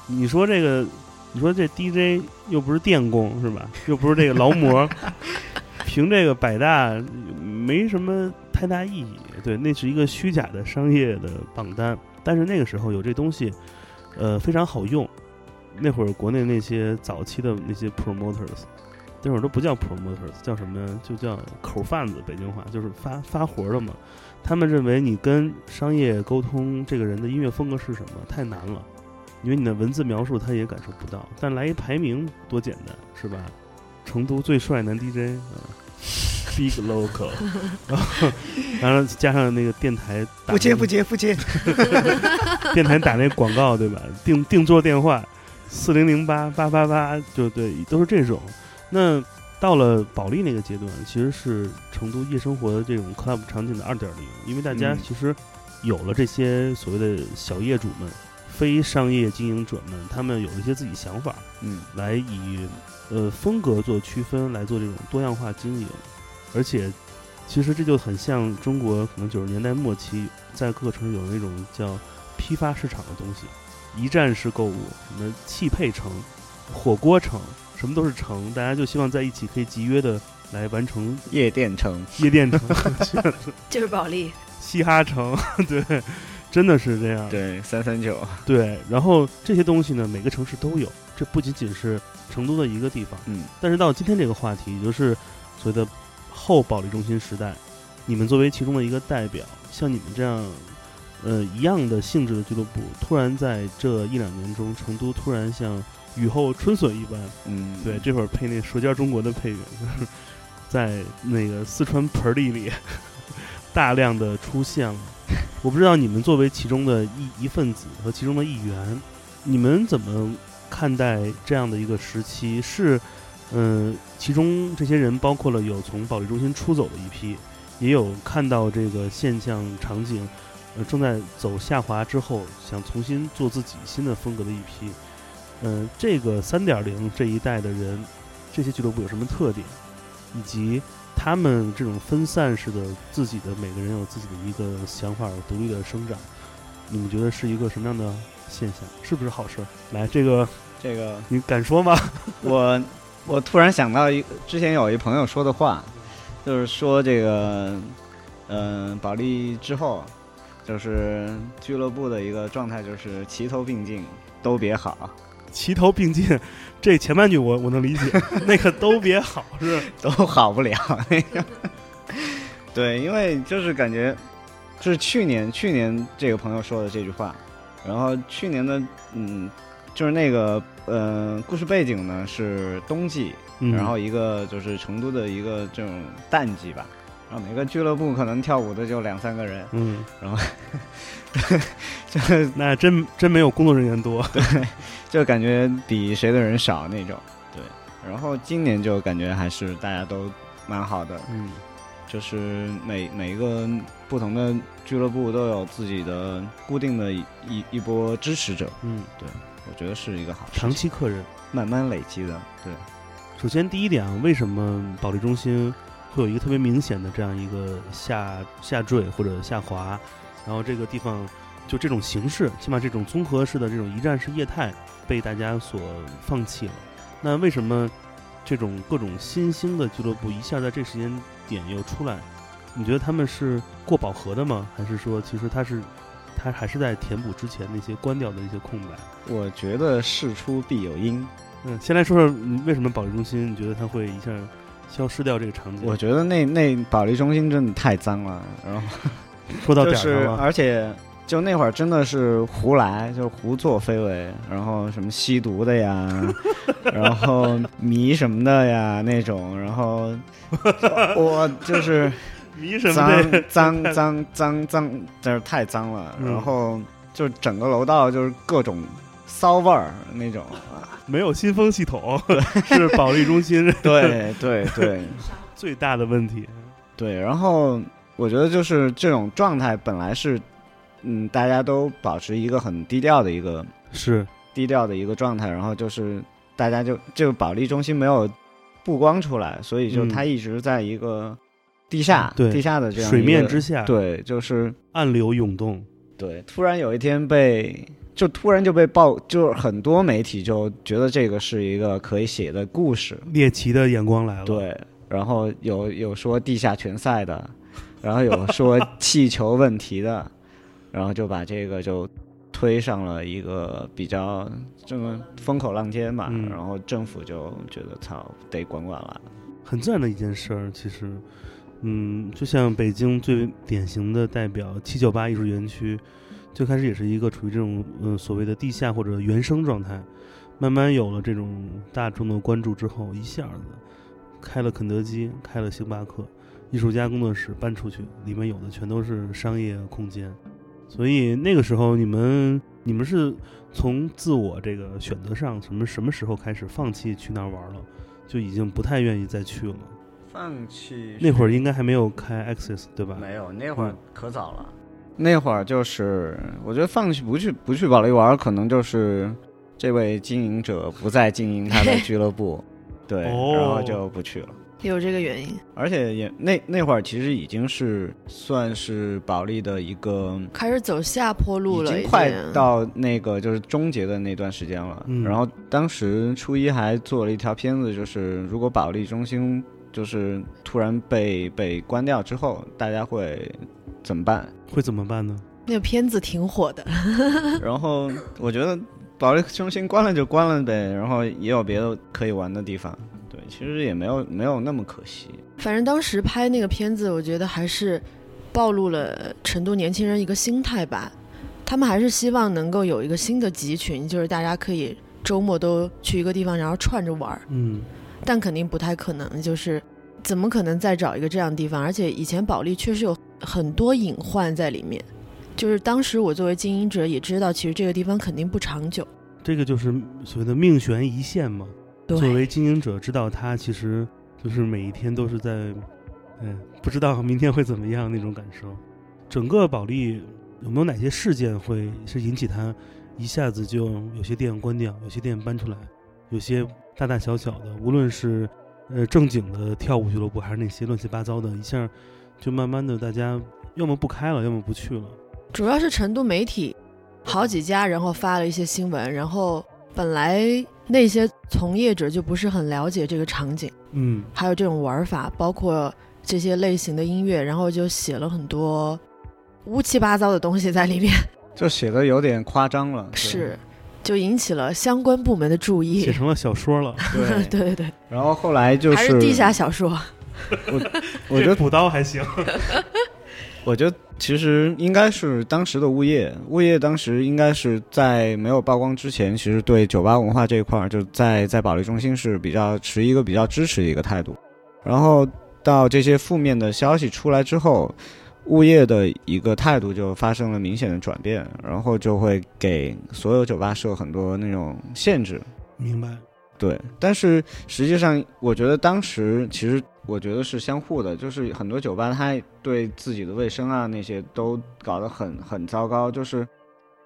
你说这个，你说这 DJ 又不是电工是吧？又不是这个劳模，凭这个百大没什么太大意义。对，那是一个虚假的商业的榜单。但是那个时候有这东西，呃，非常好用。那会儿国内那些早期的那些 promoters。那会儿都不叫 promoters，叫什么呀？就叫口贩子，北京话就是发发活的嘛。他们认为你跟商业沟通这个人的音乐风格是什么太难了，因为你的文字描述他也感受不到。但来一排名多简单，是吧？成都最帅男 DJ 啊，Big Local，然 后然后加上那个电台不接不接不接，电台打那广告对吧？定定座电话四零零八八八八，就对，都是这种。那到了保利那个阶段，其实是成都夜生活的这种 club 场景的二点零，因为大家其实有了这些所谓的小业主们、非商业经营者们，他们有了一些自己想法，嗯，来以呃风格做区分，来做这种多样化经营，而且其实这就很像中国可能九十年代末期在各个城市有那种叫批发市场的东西，一站式购物，什么汽配城、火锅城。什么都是城，大家就希望在一起可以集约的来完成夜店城、夜店城，就是保利、嘻哈城，对，真的是这样。对，三三九，对。然后这些东西呢，每个城市都有，这不仅仅是成都的一个地方。嗯。但是到今天这个话题，也就是所谓的后保利中心时代，你们作为其中的一个代表，像你们这样呃一样的性质的俱乐部，突然在这一两年中，成都突然像。雨后春笋一般，嗯，对，这会儿配那《舌尖中国》的配乐，在那个四川盆地里大量的出现了我不知道你们作为其中的一一份子和其中的一员，你们怎么看待这样的一个时期？是，嗯、其中这些人包括了有从保利中心出走的一批，也有看到这个现象场景，呃，正在走下滑之后，想重新做自己新的风格的一批。嗯、这个三点零这一代的人，这些俱乐部有什么特点，以及他们这种分散式的自己的每个人有自己的一个想法，有独立的生长，你们觉得是一个什么样的现象？是不是好事儿？来，这个这个你敢说吗？我我突然想到一之前有一朋友说的话，就是说这个，嗯、保利之后，就是俱乐部的一个状态就是齐头并进，都别好，齐头并进，这前半句我我能理解，那个都别好是 都好不了那个。对，因为就是感觉，就是去年去年这个朋友说的这句话，然后去年的嗯，就是那个呃故事背景呢是冬季，嗯然后一个就是成都的一个这种淡季吧，然后每个俱乐部可能跳舞的就两三个人，嗯，就那真真没有工作人员多，对就感觉比谁的人少那种。对，然后今年就感觉还是大家都蛮好的，嗯。就是每每一个不同的俱乐部都有自己的固定的一一一波支持者，嗯，对我觉得是一个好长期客人。慢慢累积的。对，首先第一点啊，为什么保利中心会有一个特别明显的这样一个下下坠或者下滑，然后这个地方就这种形式，起码这种综合式的这种一站式业态被大家所放弃了。那为什么这种各种新兴的俱乐部一下在这时间点又出来？你觉得他们是过饱和的吗？还是说其实他是他还是在填补之前那些关掉的一些空白？我觉得事出必有因。嗯，先来说说为什么保利中心你觉得它会一下消失掉这个场景？我觉得那那保利中心真的太脏了，然后说到就是点儿上了，而且就那会儿真的是胡来，就胡作非为，然后什么吸毒的呀，然后迷什么的呀那种，然后我 就是迷什么这脏脏 脏脏脏，真是太脏了，嗯然后就整个楼道就是各种骚味儿那种，没有新风系统，是保利中心对对对最大的问题。对，然后我觉得就是这种状态本来是，嗯，大家都保持一个很低调的一个是，低调的一个状态，然后就是大家就这个保利中心没有曝光出来，所以就嗯它一直在一个地下、对地下的这样水面之下，，对，就是暗流涌动。对，突然有一天被就突然就被爆，就是很多媒体就觉得这个是一个可以写的故事，猎奇的眼光来了。，对，然后有有说地下拳赛的，然后有说气球问题的，然后就把这个就推上了一个比较这么风口浪尖吧，嗯然后政府就觉得操得管管了，很自然的一件事儿。其实，嗯，就像北京最典型的代表七九八艺术园区，最开始也是一个处于这种呃所谓的地下或者原生状态，慢慢有了这种大众的关注之后，一下子开了肯德基，开了星巴克，艺术家工作室搬出去，里面有的全都是商业空间。所以那个时候，你们你们是从自我这个选择上，什么什么时候开始放弃去那儿玩了？就已经不太愿意再去了。放弃那会儿应该还没有开 Access 对吧？没有，那会儿嗯可早了。那会儿就是，我觉得放弃不去不去保利玩，可能就是这位经营者不再经营他的俱乐部，对，哦然后就不去了。有这个原因，而且也那那会儿其实已经是算是保利的一个，开始走下坡路了，已经快到那个就是终结的那段时间了。嗯然后当时初一还做了一条片子，就是如果保利中心就是突然被被关掉之后，大家会怎么办？会怎么办呢？那个片子挺火的，然后我觉得保利中心关了就关了呗，然后也有别的可以玩的地方。对，其实也没有没有那么可惜。反正当时拍那个片子，我觉得还是暴露了成都年轻人一个心态吧。他们还是希望能够有一个新的集群，就是大家可以周末都去一个地方，然后串着玩儿。嗯，但肯定不太可能，就是怎么可能再找一个这样的地方？而且以前保利确实有很多隐患在里面，就是当时我作为经营者也知道，其实这个地方肯定不长久。这个就是所谓的命悬一线嘛。对，作为经营者，知道他其实就是每一天都是在，嗯，不知道明天会怎么样那种感受。整个保利有没有哪些事件会是引起他一下子就有些店关掉，有些店搬出来，有些大大小小的，无论是呃正经的跳舞俱乐部，还是那些乱七八糟的，一下就慢慢的大家要么不开了，要么不去了。主要是成都媒体好几家，然后发了一些新闻，然后本来那些从业者就不是很了解这个场景，嗯，还有这种玩法，包括这些类型的音乐，然后就写了很多乌七八糟的东西在里面，就写的有点夸张了。是，就引起了相关部门的注意写。成了小说了。对，对对对，然后后来就还是地下小说。我我觉得补刀还行。我觉得其实应该是当时的物业，物业当时应该是在没有曝光之前，其实对酒吧文化这一块儿，就在在保利中心是比较持一个比较支持的一个态度。然后到这些负面的消息出来之后，物业的一个态度就发生了明显的转变，然后就会给所有酒吧设很多那种限制。明白。对，但是实际上，我觉得当时其实我觉得是相互的，就是很多酒吧它对自己的卫生啊那些都搞得很很糟糕，就是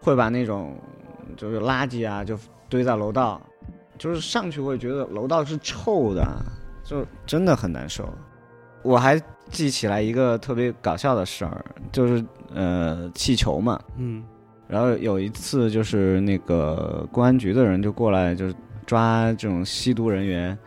会把那种就是垃圾啊就堆在楼道，就是上去会觉得楼道是臭的，就真的很难受。我还记起来一个特别搞笑的事儿，就是呃气球嘛，嗯，然后有一次就是那个公安局的人就过来，就是抓这种吸毒人员，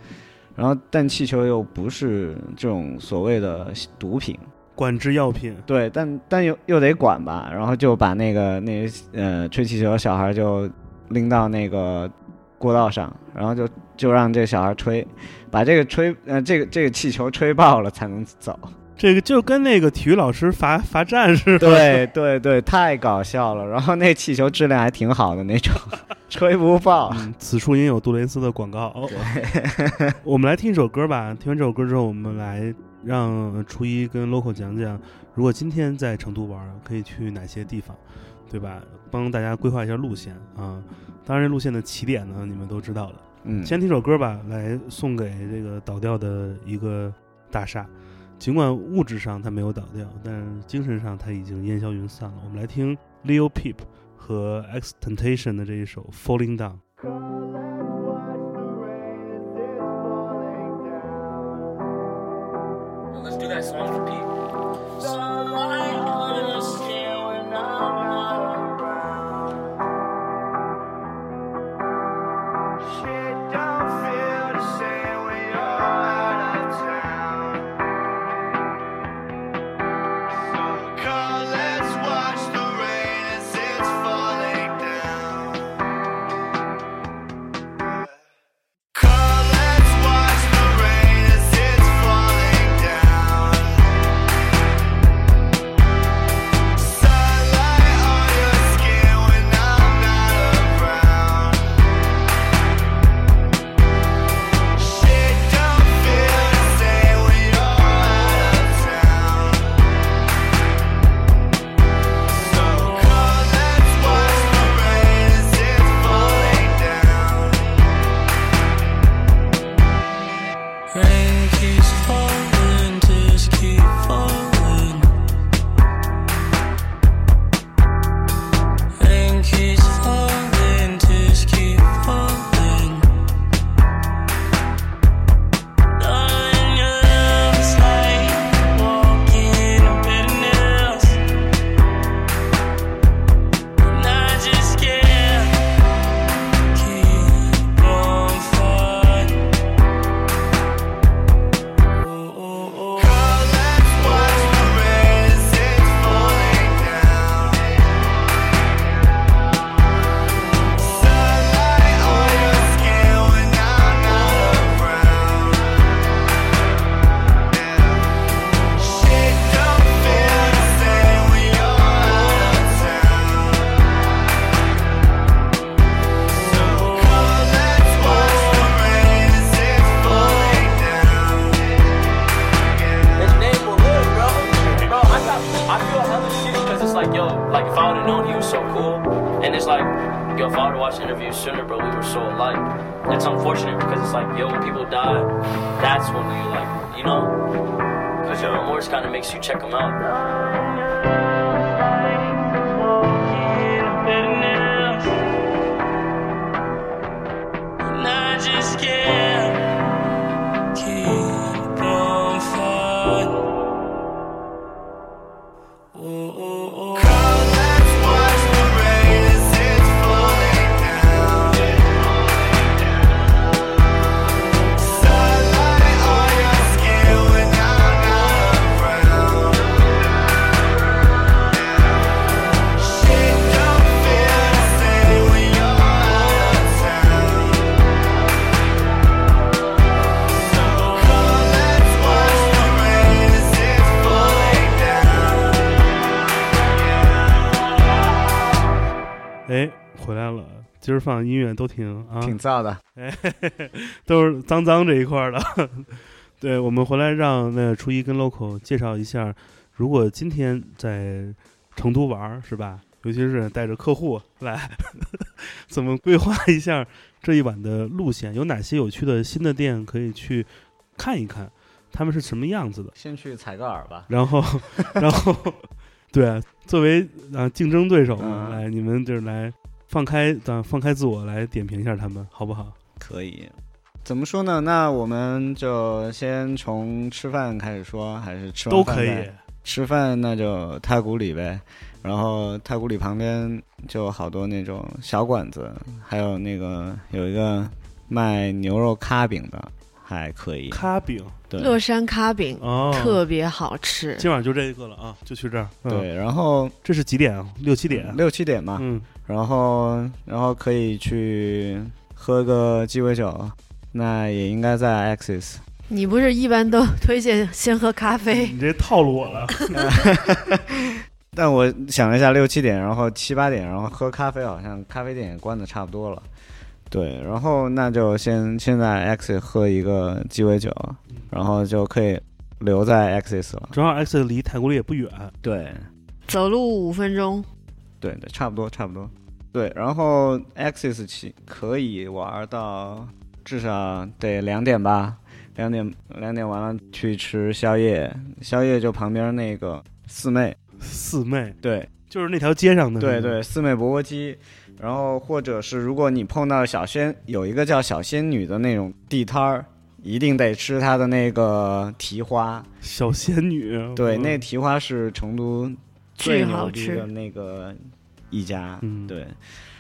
然后但气球又不是这种所谓的毒品，管制药品。对，但但又又得管吧，然后就把那个那呃吹气球的小孩就拎到那个过道上，然后就就让这个小孩吹，把这个吹呃这个这个气球吹爆了才能走。这个就跟那个体育老师罚罚站似的。对对对，太搞笑了。然后那气球质量还挺好的那种，吹不爆。嗯，此处应有杜蕾斯的广告。我们来听一首歌吧。听完这首歌之后，我们来让初一跟 local 讲讲，如果今天在成都玩，可以去哪些地方，对吧？帮大家规划一下路线啊。当然，路线的起点呢，你们都知道了。嗯，先听首歌吧，来送给这个倒掉的一个大厦。尽管物质上它没有倒掉，但是精神上它已经烟消云散了。我们来听 Leo Peep 和 X Temptation 的这一首 Falling Down。 放音乐都挺啊，挺燥的。哎，都是脏脏这一块儿的。对，我们回来让那初一跟 local 介绍一下，如果今天在成都玩儿是吧？尤其是带着客户来，怎么规划一下这一晚的路线？有哪些有趣的新的店可以去看一看？他们是什么样子的？先去采个耳吧。然后，然后，对，作为啊竞争对手嘛，嗯来你们就是来放开咱放开自我来点评一下他们，好不好？可以。怎么说呢？那我们就先从吃饭开始说，还是吃完都可以。吃饭那就太古里呗，然后太古里旁边就有好多那种小馆子，还有那个有一个卖牛肉咖饼的，还可以。咖饼对乐山咖饼哦，特别好吃，今晚就这一个了啊，就去这儿。嗯，对，然后这是几点啊？六七点。六七点嘛，嗯，然后然后可以去喝个鸡尾酒，那也应该在 Axis。你不是一般都推荐先喝咖啡？你这套路我了。但我想了一下，六七点，然后七八点，然后喝咖啡，好像咖啡店也关的差不多了。对，然后那就先先在 Axis 喝一个鸡尾酒，然后就可以留在 Axis 了。正好 X 离太古里也不远。对，走路五分钟，对对，差不多差不多。对，然后 Axis 起可以玩到至少得两点吧，两点两点完了去吃宵夜，宵夜就旁边那个四妹，四妹对，就是那条街上的。对，对，四妹钵钵鸡，然后或者是如果你碰到小仙，有一个叫小仙女的那种地摊儿，一定得吃她的那个蹄花。小仙女。对，嗯那蹄花是成都最好吃牛逼的那个一家。嗯对，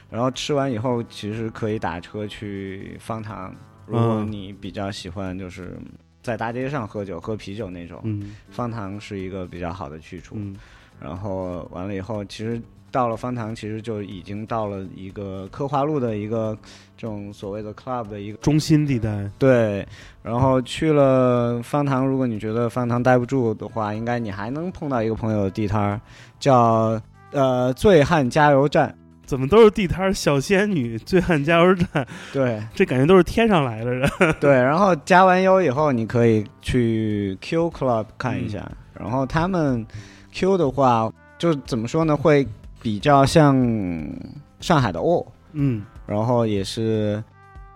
然后吃完以后，其实可以打车去方塘。如果嗯你比较喜欢就是在大街上喝酒、喝啤酒那种，嗯方塘是一个比较好的去处。嗯然后完了以后，其实到了方塘，其实就已经到了一个科华路的一个这种所谓的 club 的一个中心地带。对。然后去了方塘，如果你觉得方塘待不住的话，应该你还能碰到一个朋友的地摊儿，叫呃醉汉加油站。怎么都是地摊？小仙女、醉汉加油站，对这感觉都是天上来的人。对，然后加完油以后，你可以去 Q Club 看一下。然后他们 Q 的话，就怎么说呢，会比较像上海的 O。嗯，然后也是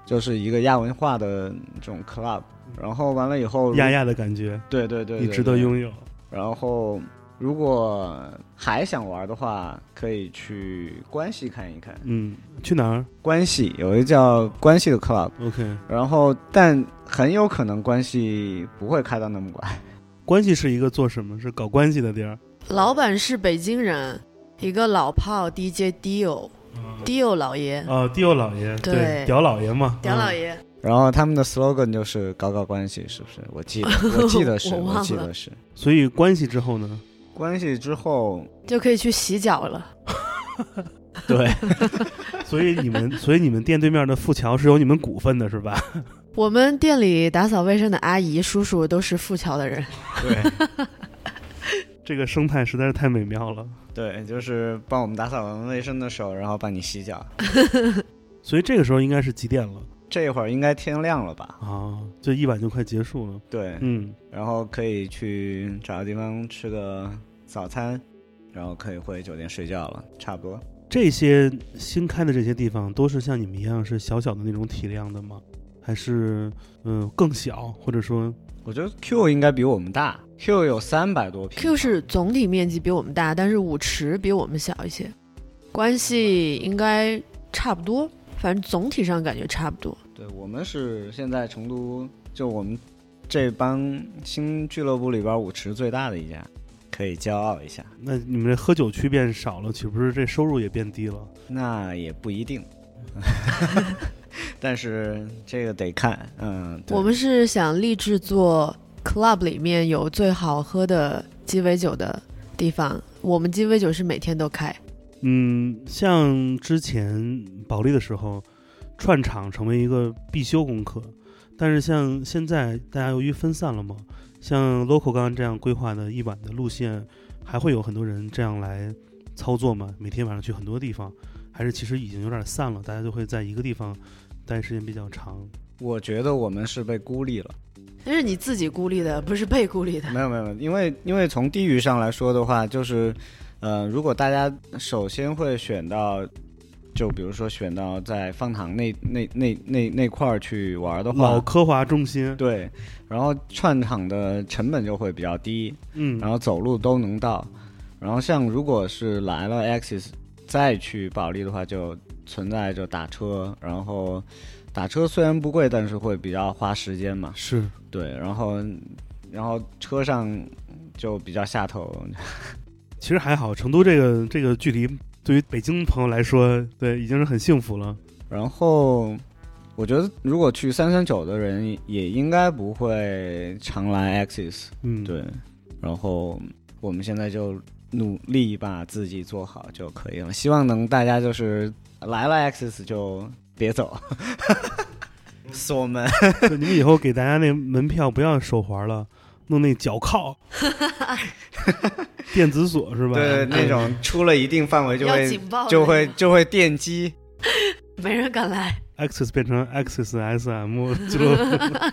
就是一个亚文化的这种 club，然后完了以后，亚亚的感觉，对对对你值得。拥有。然后如果还想玩的话，可以去关系看一看。嗯，去哪儿关系有一个叫关系的 club，？OK，然后但很有可能关系不会开到那么晚。关系是一个做什么？是搞关系的地儿。老板是北京人，一个老炮 DJ Dio Dio 老爷，哦，Dio 老爷，对屌老爷嘛，嗯屌老爷。然后他们的 slogan 就是搞搞关系，是不是？我记得，我记得是，我我记得是。所以关系之后呢？关系之后，就可以去洗脚了。对，所以你们，所以你们店对面的富桥是有你们股份的，是吧？我们店里打扫卫生的阿姨、叔叔都是富桥的人。对，这个生态实在是太美妙了。对，就是帮我们打扫完卫生的时候，然后帮你洗脚。所以这个时候应该是几点了这会儿应该天亮了吧？啊？这一晚就快结束了。对，嗯，然后可以去找个地方吃个早餐，然后可以回酒店睡觉了，差不多。这些新开的这些地方，都是像你们一样是小小的那种体量的吗？还是嗯、呃更小，或者说我觉得 Q 应该比我们大，Q 有三百多平 Q 是总体面积比我们大，但是舞池比我们小一些，关系应该差不多，反正总体上感觉差不多。对我们是现在成都就我们这帮新俱乐部里边舞池最大的一家，可以骄傲一下。那你们这喝酒区变少了，岂不是这收入也变低了？那也不一定，但是这个得看，嗯，我们是想立志做 club 里面有最好喝的鸡尾酒的地方，我们鸡尾酒是每天都开。嗯，像之前保利的时候，串场成为一个必修功课，但是像现在大家由于分散了嘛，像 local 刚刚这样规划的一晚的路线，还会有很多人这样来操作吗？每天晚上去很多地方，还是其实已经有点散了，大家就会在一个地方待时间比较长。我觉得我们是被孤立了。那是你自己孤立的，不是被孤立的。没有没有，没有因为因为从地域上来说的话，就是，呃，如果大家首先会选到，就比如说选到在方塘那那那那那块儿去玩的话，老科华中心，对，然后串场的成本就会比较低，嗯，然后走路都能到。然后像如果是来了 Axis 再去保利的话，就存在着打车，然后打车虽然不贵，但是会比较花时间嘛。是对，然后然后车上就比较下头。其实还好，成都这个这个距离对于北京朋友来说，对已经是很幸福了。然后我觉得如果去三三九的人也应该不会常来 Axis。嗯，对，然后我们现在就努力把自己做好就可以了。希望能大家就是来了 Axis 就别走，锁门。你们以后给大家那门票不要手环了，弄那脚铐，电子锁是吧？对，那种出了一定范围就要会警报就会就会电击。没人敢来。Access 变成 Access SM 就，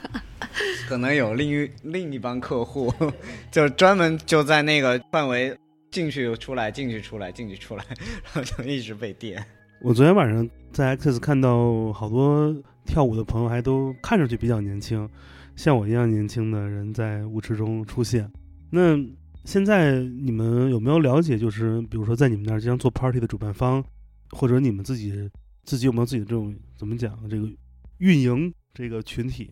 可能有另一另一帮客户，就专门就在那个范围进去出来，进去出来，进去出来，然后就一直被电。我昨天晚上在 Access 看到好多跳舞的朋友，还都看上去比较年轻，像我一样年轻的人在舞池中出现。那现在你们有没有了解，就是比如说在你们那儿经常做 party 的主办方，或者你们自己自己有没有自己的这种怎么讲这个运营这个群体？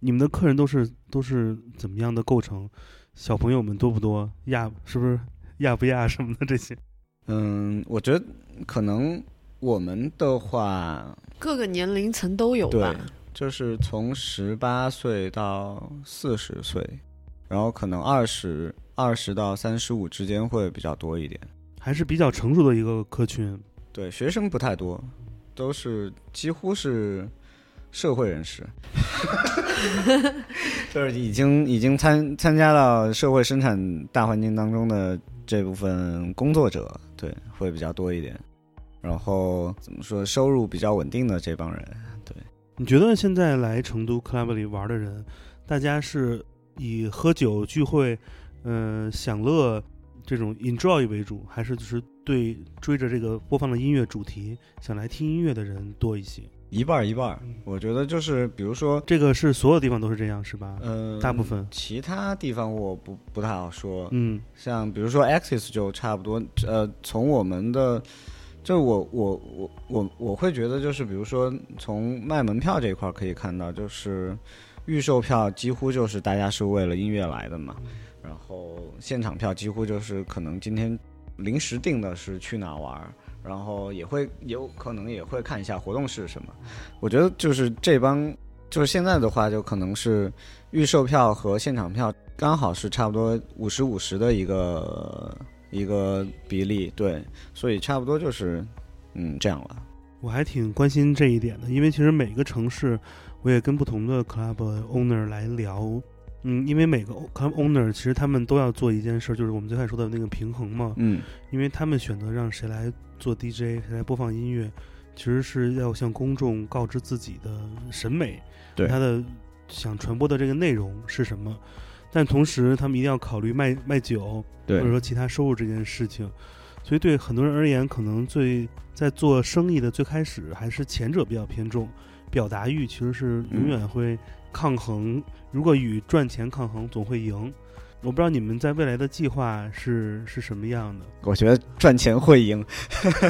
你们的客人都是都是怎么样的构成？小朋友们多不多？亚是不是亚不亚什么的这些？嗯，我觉得可能我们的话，各个年龄层都有吧？，就是从十八岁到四十岁，然后可能二十二十到三十五之间会比较多一点。还是比较成熟的一个客群。对，学生不太多，都是几乎是社会人士，就是已经已经参参加到社会生产大环境当中的这部分工作者，对，会比较多一点。然后怎么说，收入比较稳定的这帮人，你觉得现在来成都 club 里玩的人，大家是以喝酒聚会，嗯、享乐这种 enjoy 为主，还是就是对追着这个播放的音乐主题想来听音乐的人多一些？一半儿一半儿。我觉得就是比如说，这个是所有地方都是这样，是吧？嗯、大部分其他地方我不不太好说，嗯像比如说 Axis 就差不多，呃，从我们的，就我我我我我会觉得就是比如说从卖门票这一块可以看到，就是预售票几乎就是大家是为了音乐来的嘛，然后现场票几乎就是可能今天临时定的是去哪玩。然后也会有可能也会看一下活动是什么，我觉得就是这帮就是现在的话，就可能是预售票和现场票刚好是差不多五十五十的一个一个比例，对，所以差不多就是嗯这样了。我还挺关心这一点的，因为其实每个城市，我也跟不同的 club owner 来聊，嗯，因为每个 club owner 其实他们都要做一件事，就是我们最开始说的那个平衡嘛，嗯。因为他们选择让谁来做 DJ，谁来播放音乐，其实是要向公众告知自己的审美，对。他的想传播的这个内容是什么，但同时他们一定要考虑卖卖酒或者说其他收入这件事情，所以对很多人而言，可能最在做生意的最开始还是前者比较偏重，表达欲其实是永远会抗衡。如果与赚钱抗衡，总会赢。我不知道你们在未来的计划是是什么样的。我觉得赚钱会赢，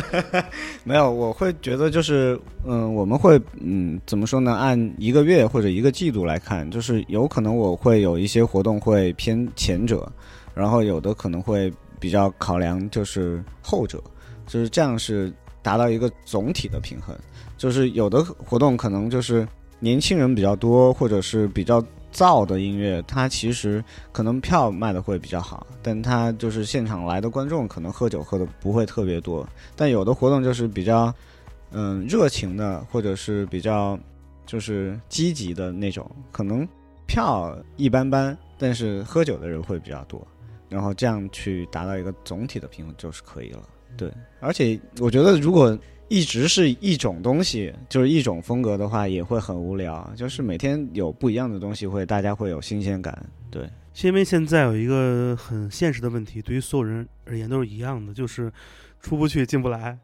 没有，我会觉得就是，嗯，我们会，嗯，怎么说呢？按一个月或者一个季度来看，就是有可能我会有一些活动会偏前者，然后有的可能会比较考量就是后者，就是这样是达到一个总体的平衡。就是有的活动可能就是年轻人比较多，或者是比较燥的音乐，它其实可能票卖的会比较好，但它就是现场来的观众可能喝酒喝的不会特别多。但有的活动就是比较嗯热情的，或者是比较就是积极的那种，可能票一般般，但是喝酒的人会比较多，然后这样去达到一个总体的平衡就是可以了。对，而且我觉得如果一直是一种东西，就是一种风格的话，也会很无聊。就是每天有不一样的东西会，大家会有新鲜感。对，是因为现在有一个很现实的问题，对于所有人而言都是一样的，就是出不去进不来。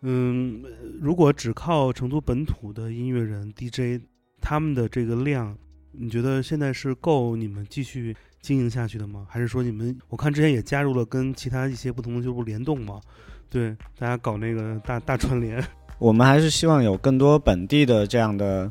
嗯，如果只靠成都本土的音乐人 DJ 他们的这个量，你觉得现在是够你们继续经营下去的吗？还是说你们我看之前也加入了跟其他一些不同的俱乐部联动嘛？对，大家搞那个大大串联。我们还是希望有更多本地的这样的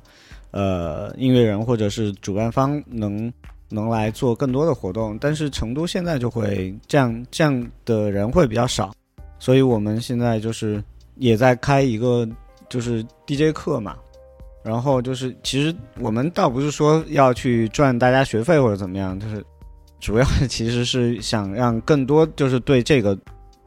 呃音乐人或者是主办方能能来做更多的活动，但是成都现在就会这样这样的人会比较少，所以我们现在就是也在开一个就是 DJ 课嘛。然后就是，其实我们倒不是说要去赚大家学费或者怎么样，就是主要 其实是想让更多就是对这个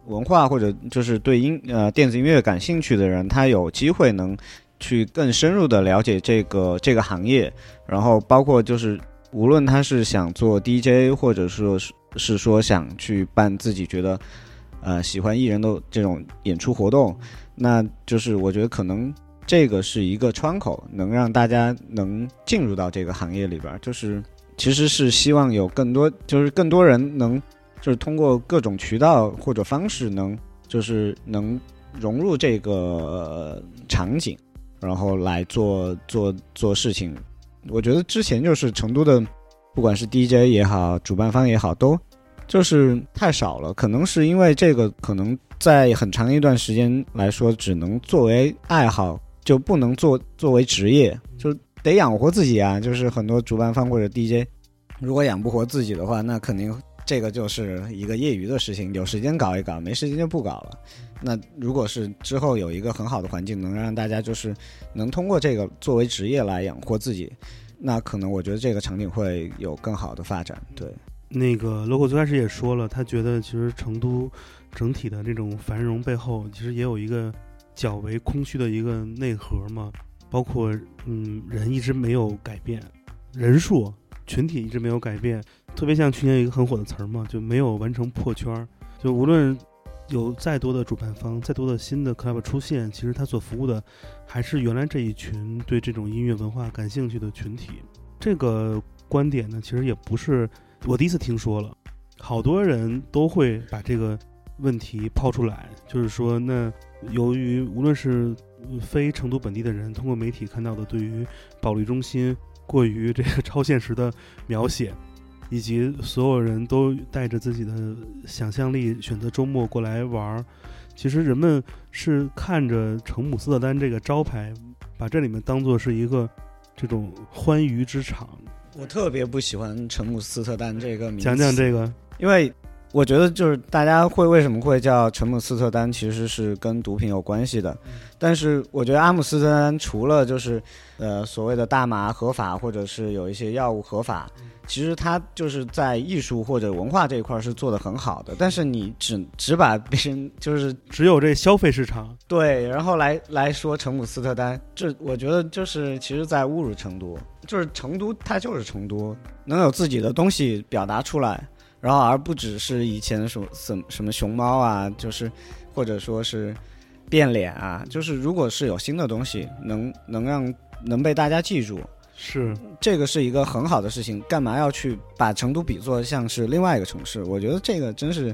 文化或者就是对音呃电子音乐感兴趣的人，他有机会能去更深入的了解这个这个行业，然后包括就是无论他是想做 DJ，或者说是是说想去办自己觉得呃喜欢艺人的这种演出活动，那就是我觉得可能这个是一个窗口，能让大家能进入到这个行业里边，就是其实是希望有更多就是更多人能。就是通过各种渠道或者方式能，就是能融入这个、呃场景，然后来做做做事情。我觉得之前就是成都的，不管是 DJ 也好，主办方也好，都就是太少了。可能是因为这个，可能在很长一段时间来说，只能作为爱好，就不能做作为职业，就得养活自己啊。就是很多主办方或者 DJ，如果养不活自己的话，那肯定。这个就是一个业余的事情，有时间搞一搞，没时间就不搞了。那如果是之后有一个很好的环境，能让大家就是能通过这个作为职业来养活自己，那可能我觉得这个场景会有更好的发展。对，那个 logo 最开始也说了，他觉得其实成都整体的这种繁荣背后，其实也有一个较为空虚的一个内核嘛，包括嗯人一直没有改变，人数群体一直没有改变。特别像去年有一个很火的词儿嘛，就没有完成破圈儿。就无论有再多的主办方、再多的新的 club 出现，其实他所服务的还是原来这一群对这种音乐文化感兴趣的群体。这个观点呢，其实也不是我第一次听说了，好多人都会把这个问题抛出来，就是说，那由于无论是非成都本地的人通过媒体看到的对于保利中心过于这个超现实的描写。以及所有人都带着自己的想象力选择周末过来玩儿，其实人们是看着成姆斯特丹这个招牌，把这里面当做是一个这种欢愉之场。我特别不喜欢成姆斯特丹这个名字，讲讲这个，因为我觉得就是大家会为什么会叫陈姆斯特丹，其实是跟毒品有关系的。但是我觉得阿姆斯特丹除了就是呃所谓的大麻合法，或者是有一些药物合法。其实它就是在艺术或者文化这一块是做的很好的，但是你只只把别人就是只有这消费市场对，然后来来说成姆斯特丹，这我觉得就是其实在侮辱成都，就是成都它就是成都，能有自己的东西表达出来，然后而不只是以前什么什么什么熊猫啊，就是或者说是变脸啊，就是如果是有新的东西，能能让能被大家记住。是，这个是一个很好的事情，干嘛要去把成都比作像是另外一个城市？我觉得这个真是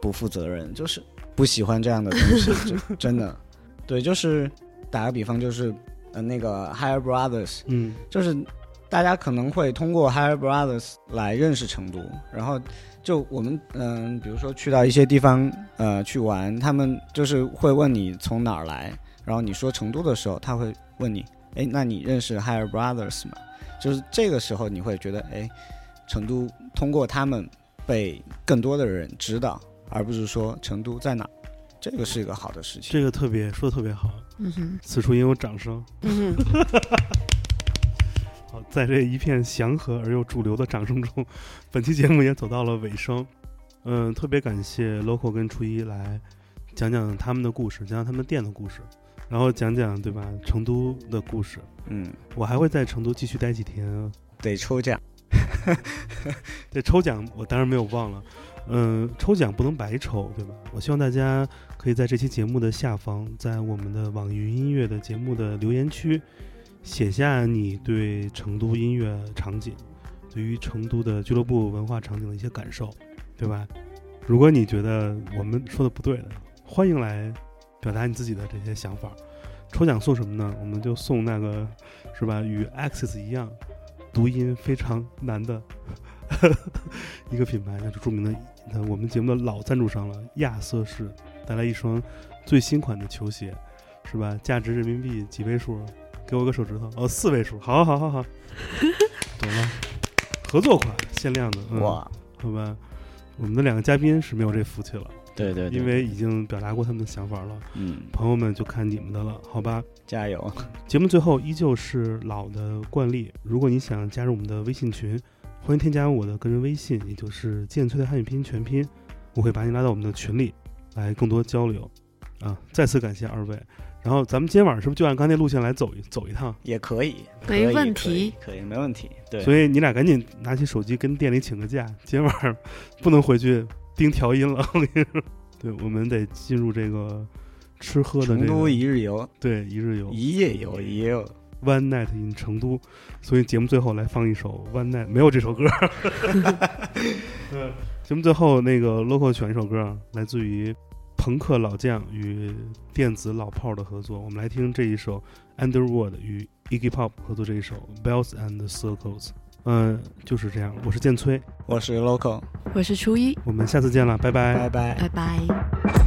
不负责任。就是不喜欢这样的东西，真真的。对，就是打个比方，就是呃那个 Higher Brothers，嗯就是大家可能会通过 Higher Brothers 来认识成都，然后就我们嗯、比如说去到一些地方呃去玩，他们就是会问你从哪儿来，然后你说成都的时候，他会问你，哎，那你认识 Higher Brothers 吗？就是这个时候你会觉得，哎，成都通过他们被更多的人知道，而不是说成都在哪儿，这个是一个好的事情。这个特别说的特别好，嗯哼，此处应有掌声。嗯哼，好，在这一片祥和而又主流的掌声中，本期节目也走到了尾声。嗯，特别感谢 local 跟初一来讲讲他们的故事，讲讲他们店的故事，然后讲讲对吧成都的故事。嗯，我还会在成都继续待几天。得抽奖。这抽奖我当然没有忘了，嗯，抽奖不能白抽，对吧？我希望大家可以在这期节目的下方，在我们的网易云音乐的节目的留言区，写下你对成都音乐场景、对于成都的俱乐部文化场景的一些感受，对吧？如果你觉得我们说的不对的，欢迎来表达你自己的这些想法。抽奖送什么呢？我们就送那个，是吧？与 Access 一样，读音非常难的 一个品牌，那就著名的呃我们节目的老赞助商了，亚瑟士带来一双最新款的球鞋，是吧？价值人民币几位数？给我个手指头，哦，四位数。好好好好，懂了。合作款，限量的，嗯、哇，好吧。我们的两个嘉宾是没有这福气了，对对对，因为已经表达过他们的想法了。嗯，朋友们就看你们的了，好吧？加油。节目最后依旧是老的惯例，如果你想加入我们的微信群，欢迎添加我的个人微信，也就是剑崔的汉语拼音全拼，我会把你拉到我们的群里来更多交流。啊，再次感谢二位。然后咱们今天晚上是不是就按刚才路线来走一走一趟？也可以，没可以问题，可以，可以没问题。对，所以你俩赶紧拿起手机跟店里请个假，今天晚上不能回去盯调音了。我跟你说，对，我们得进入这个吃喝的这成都一日游，对一日游一夜游，一夜游。One Night in 成都，所以节目最后来放一首 One Night，没有这首歌。嗯，节目最后那个 local 选一首歌，来自于朋克老将与电子老炮的合作，我们来听这一首 Underwood 与 Iggy Pop 合作这一首 Bells and Circles。嗯，就是这样，我是剑崔，我是 local，我是初一，我们下次见了，拜拜拜拜。拜拜。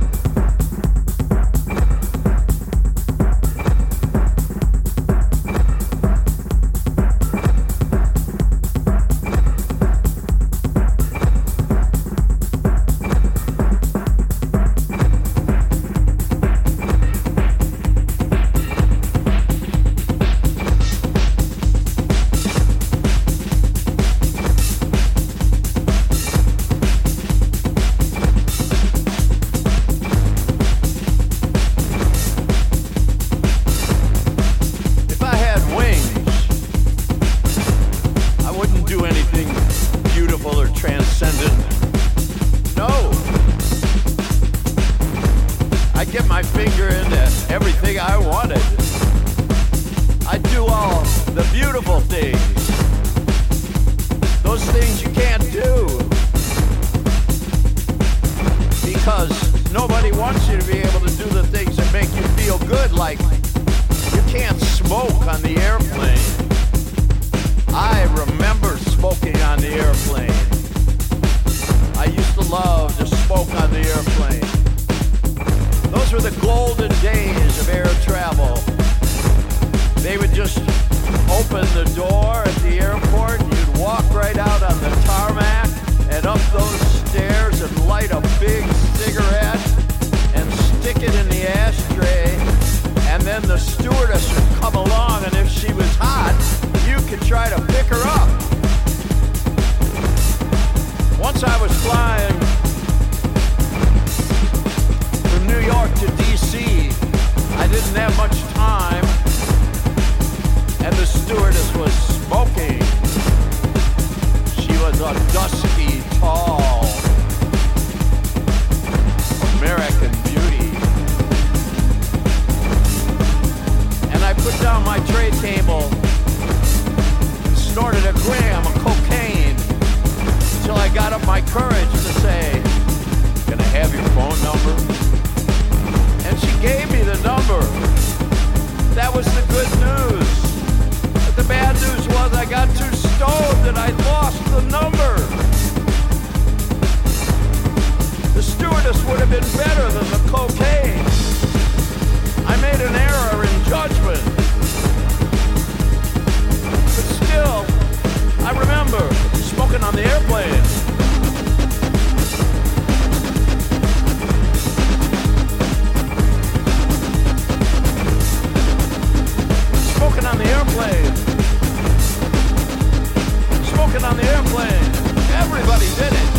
Smoking on the airplane. Everybody did it.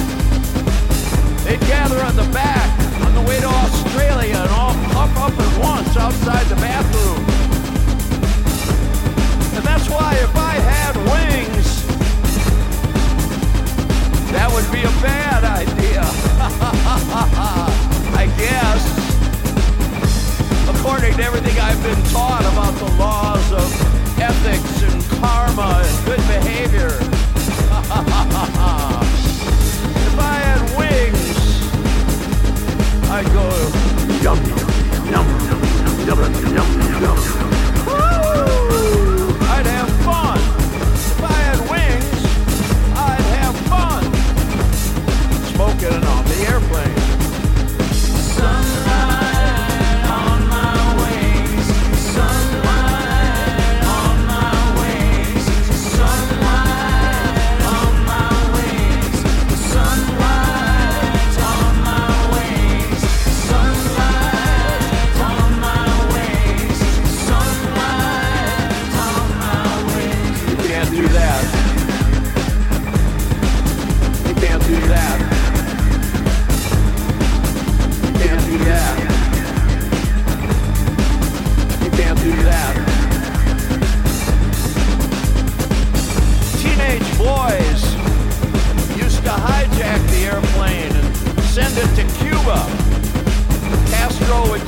They'd gather on the back on the way to Australia and all puff up at once outside the bathroom. And that's why if I had wings, that would be a bad idea. I guess. According to everything I've been taught about the laws of ethics and karma and good behavior. If I had wings, I'd go yum yum yum yum yum yum. Woo! I'd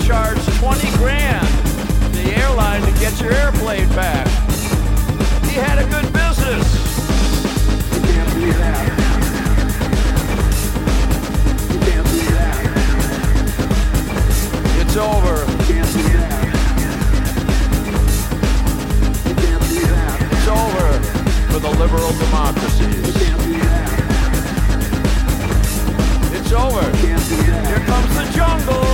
charge 20 grand to the airline to get your airplane back. He had a good business. You can't do that. You can't do that. It's over. You can't do that. You can't do that. It's over for the liberal democracies. You can't do that. It's over. You can't do that. Here comes the jungle.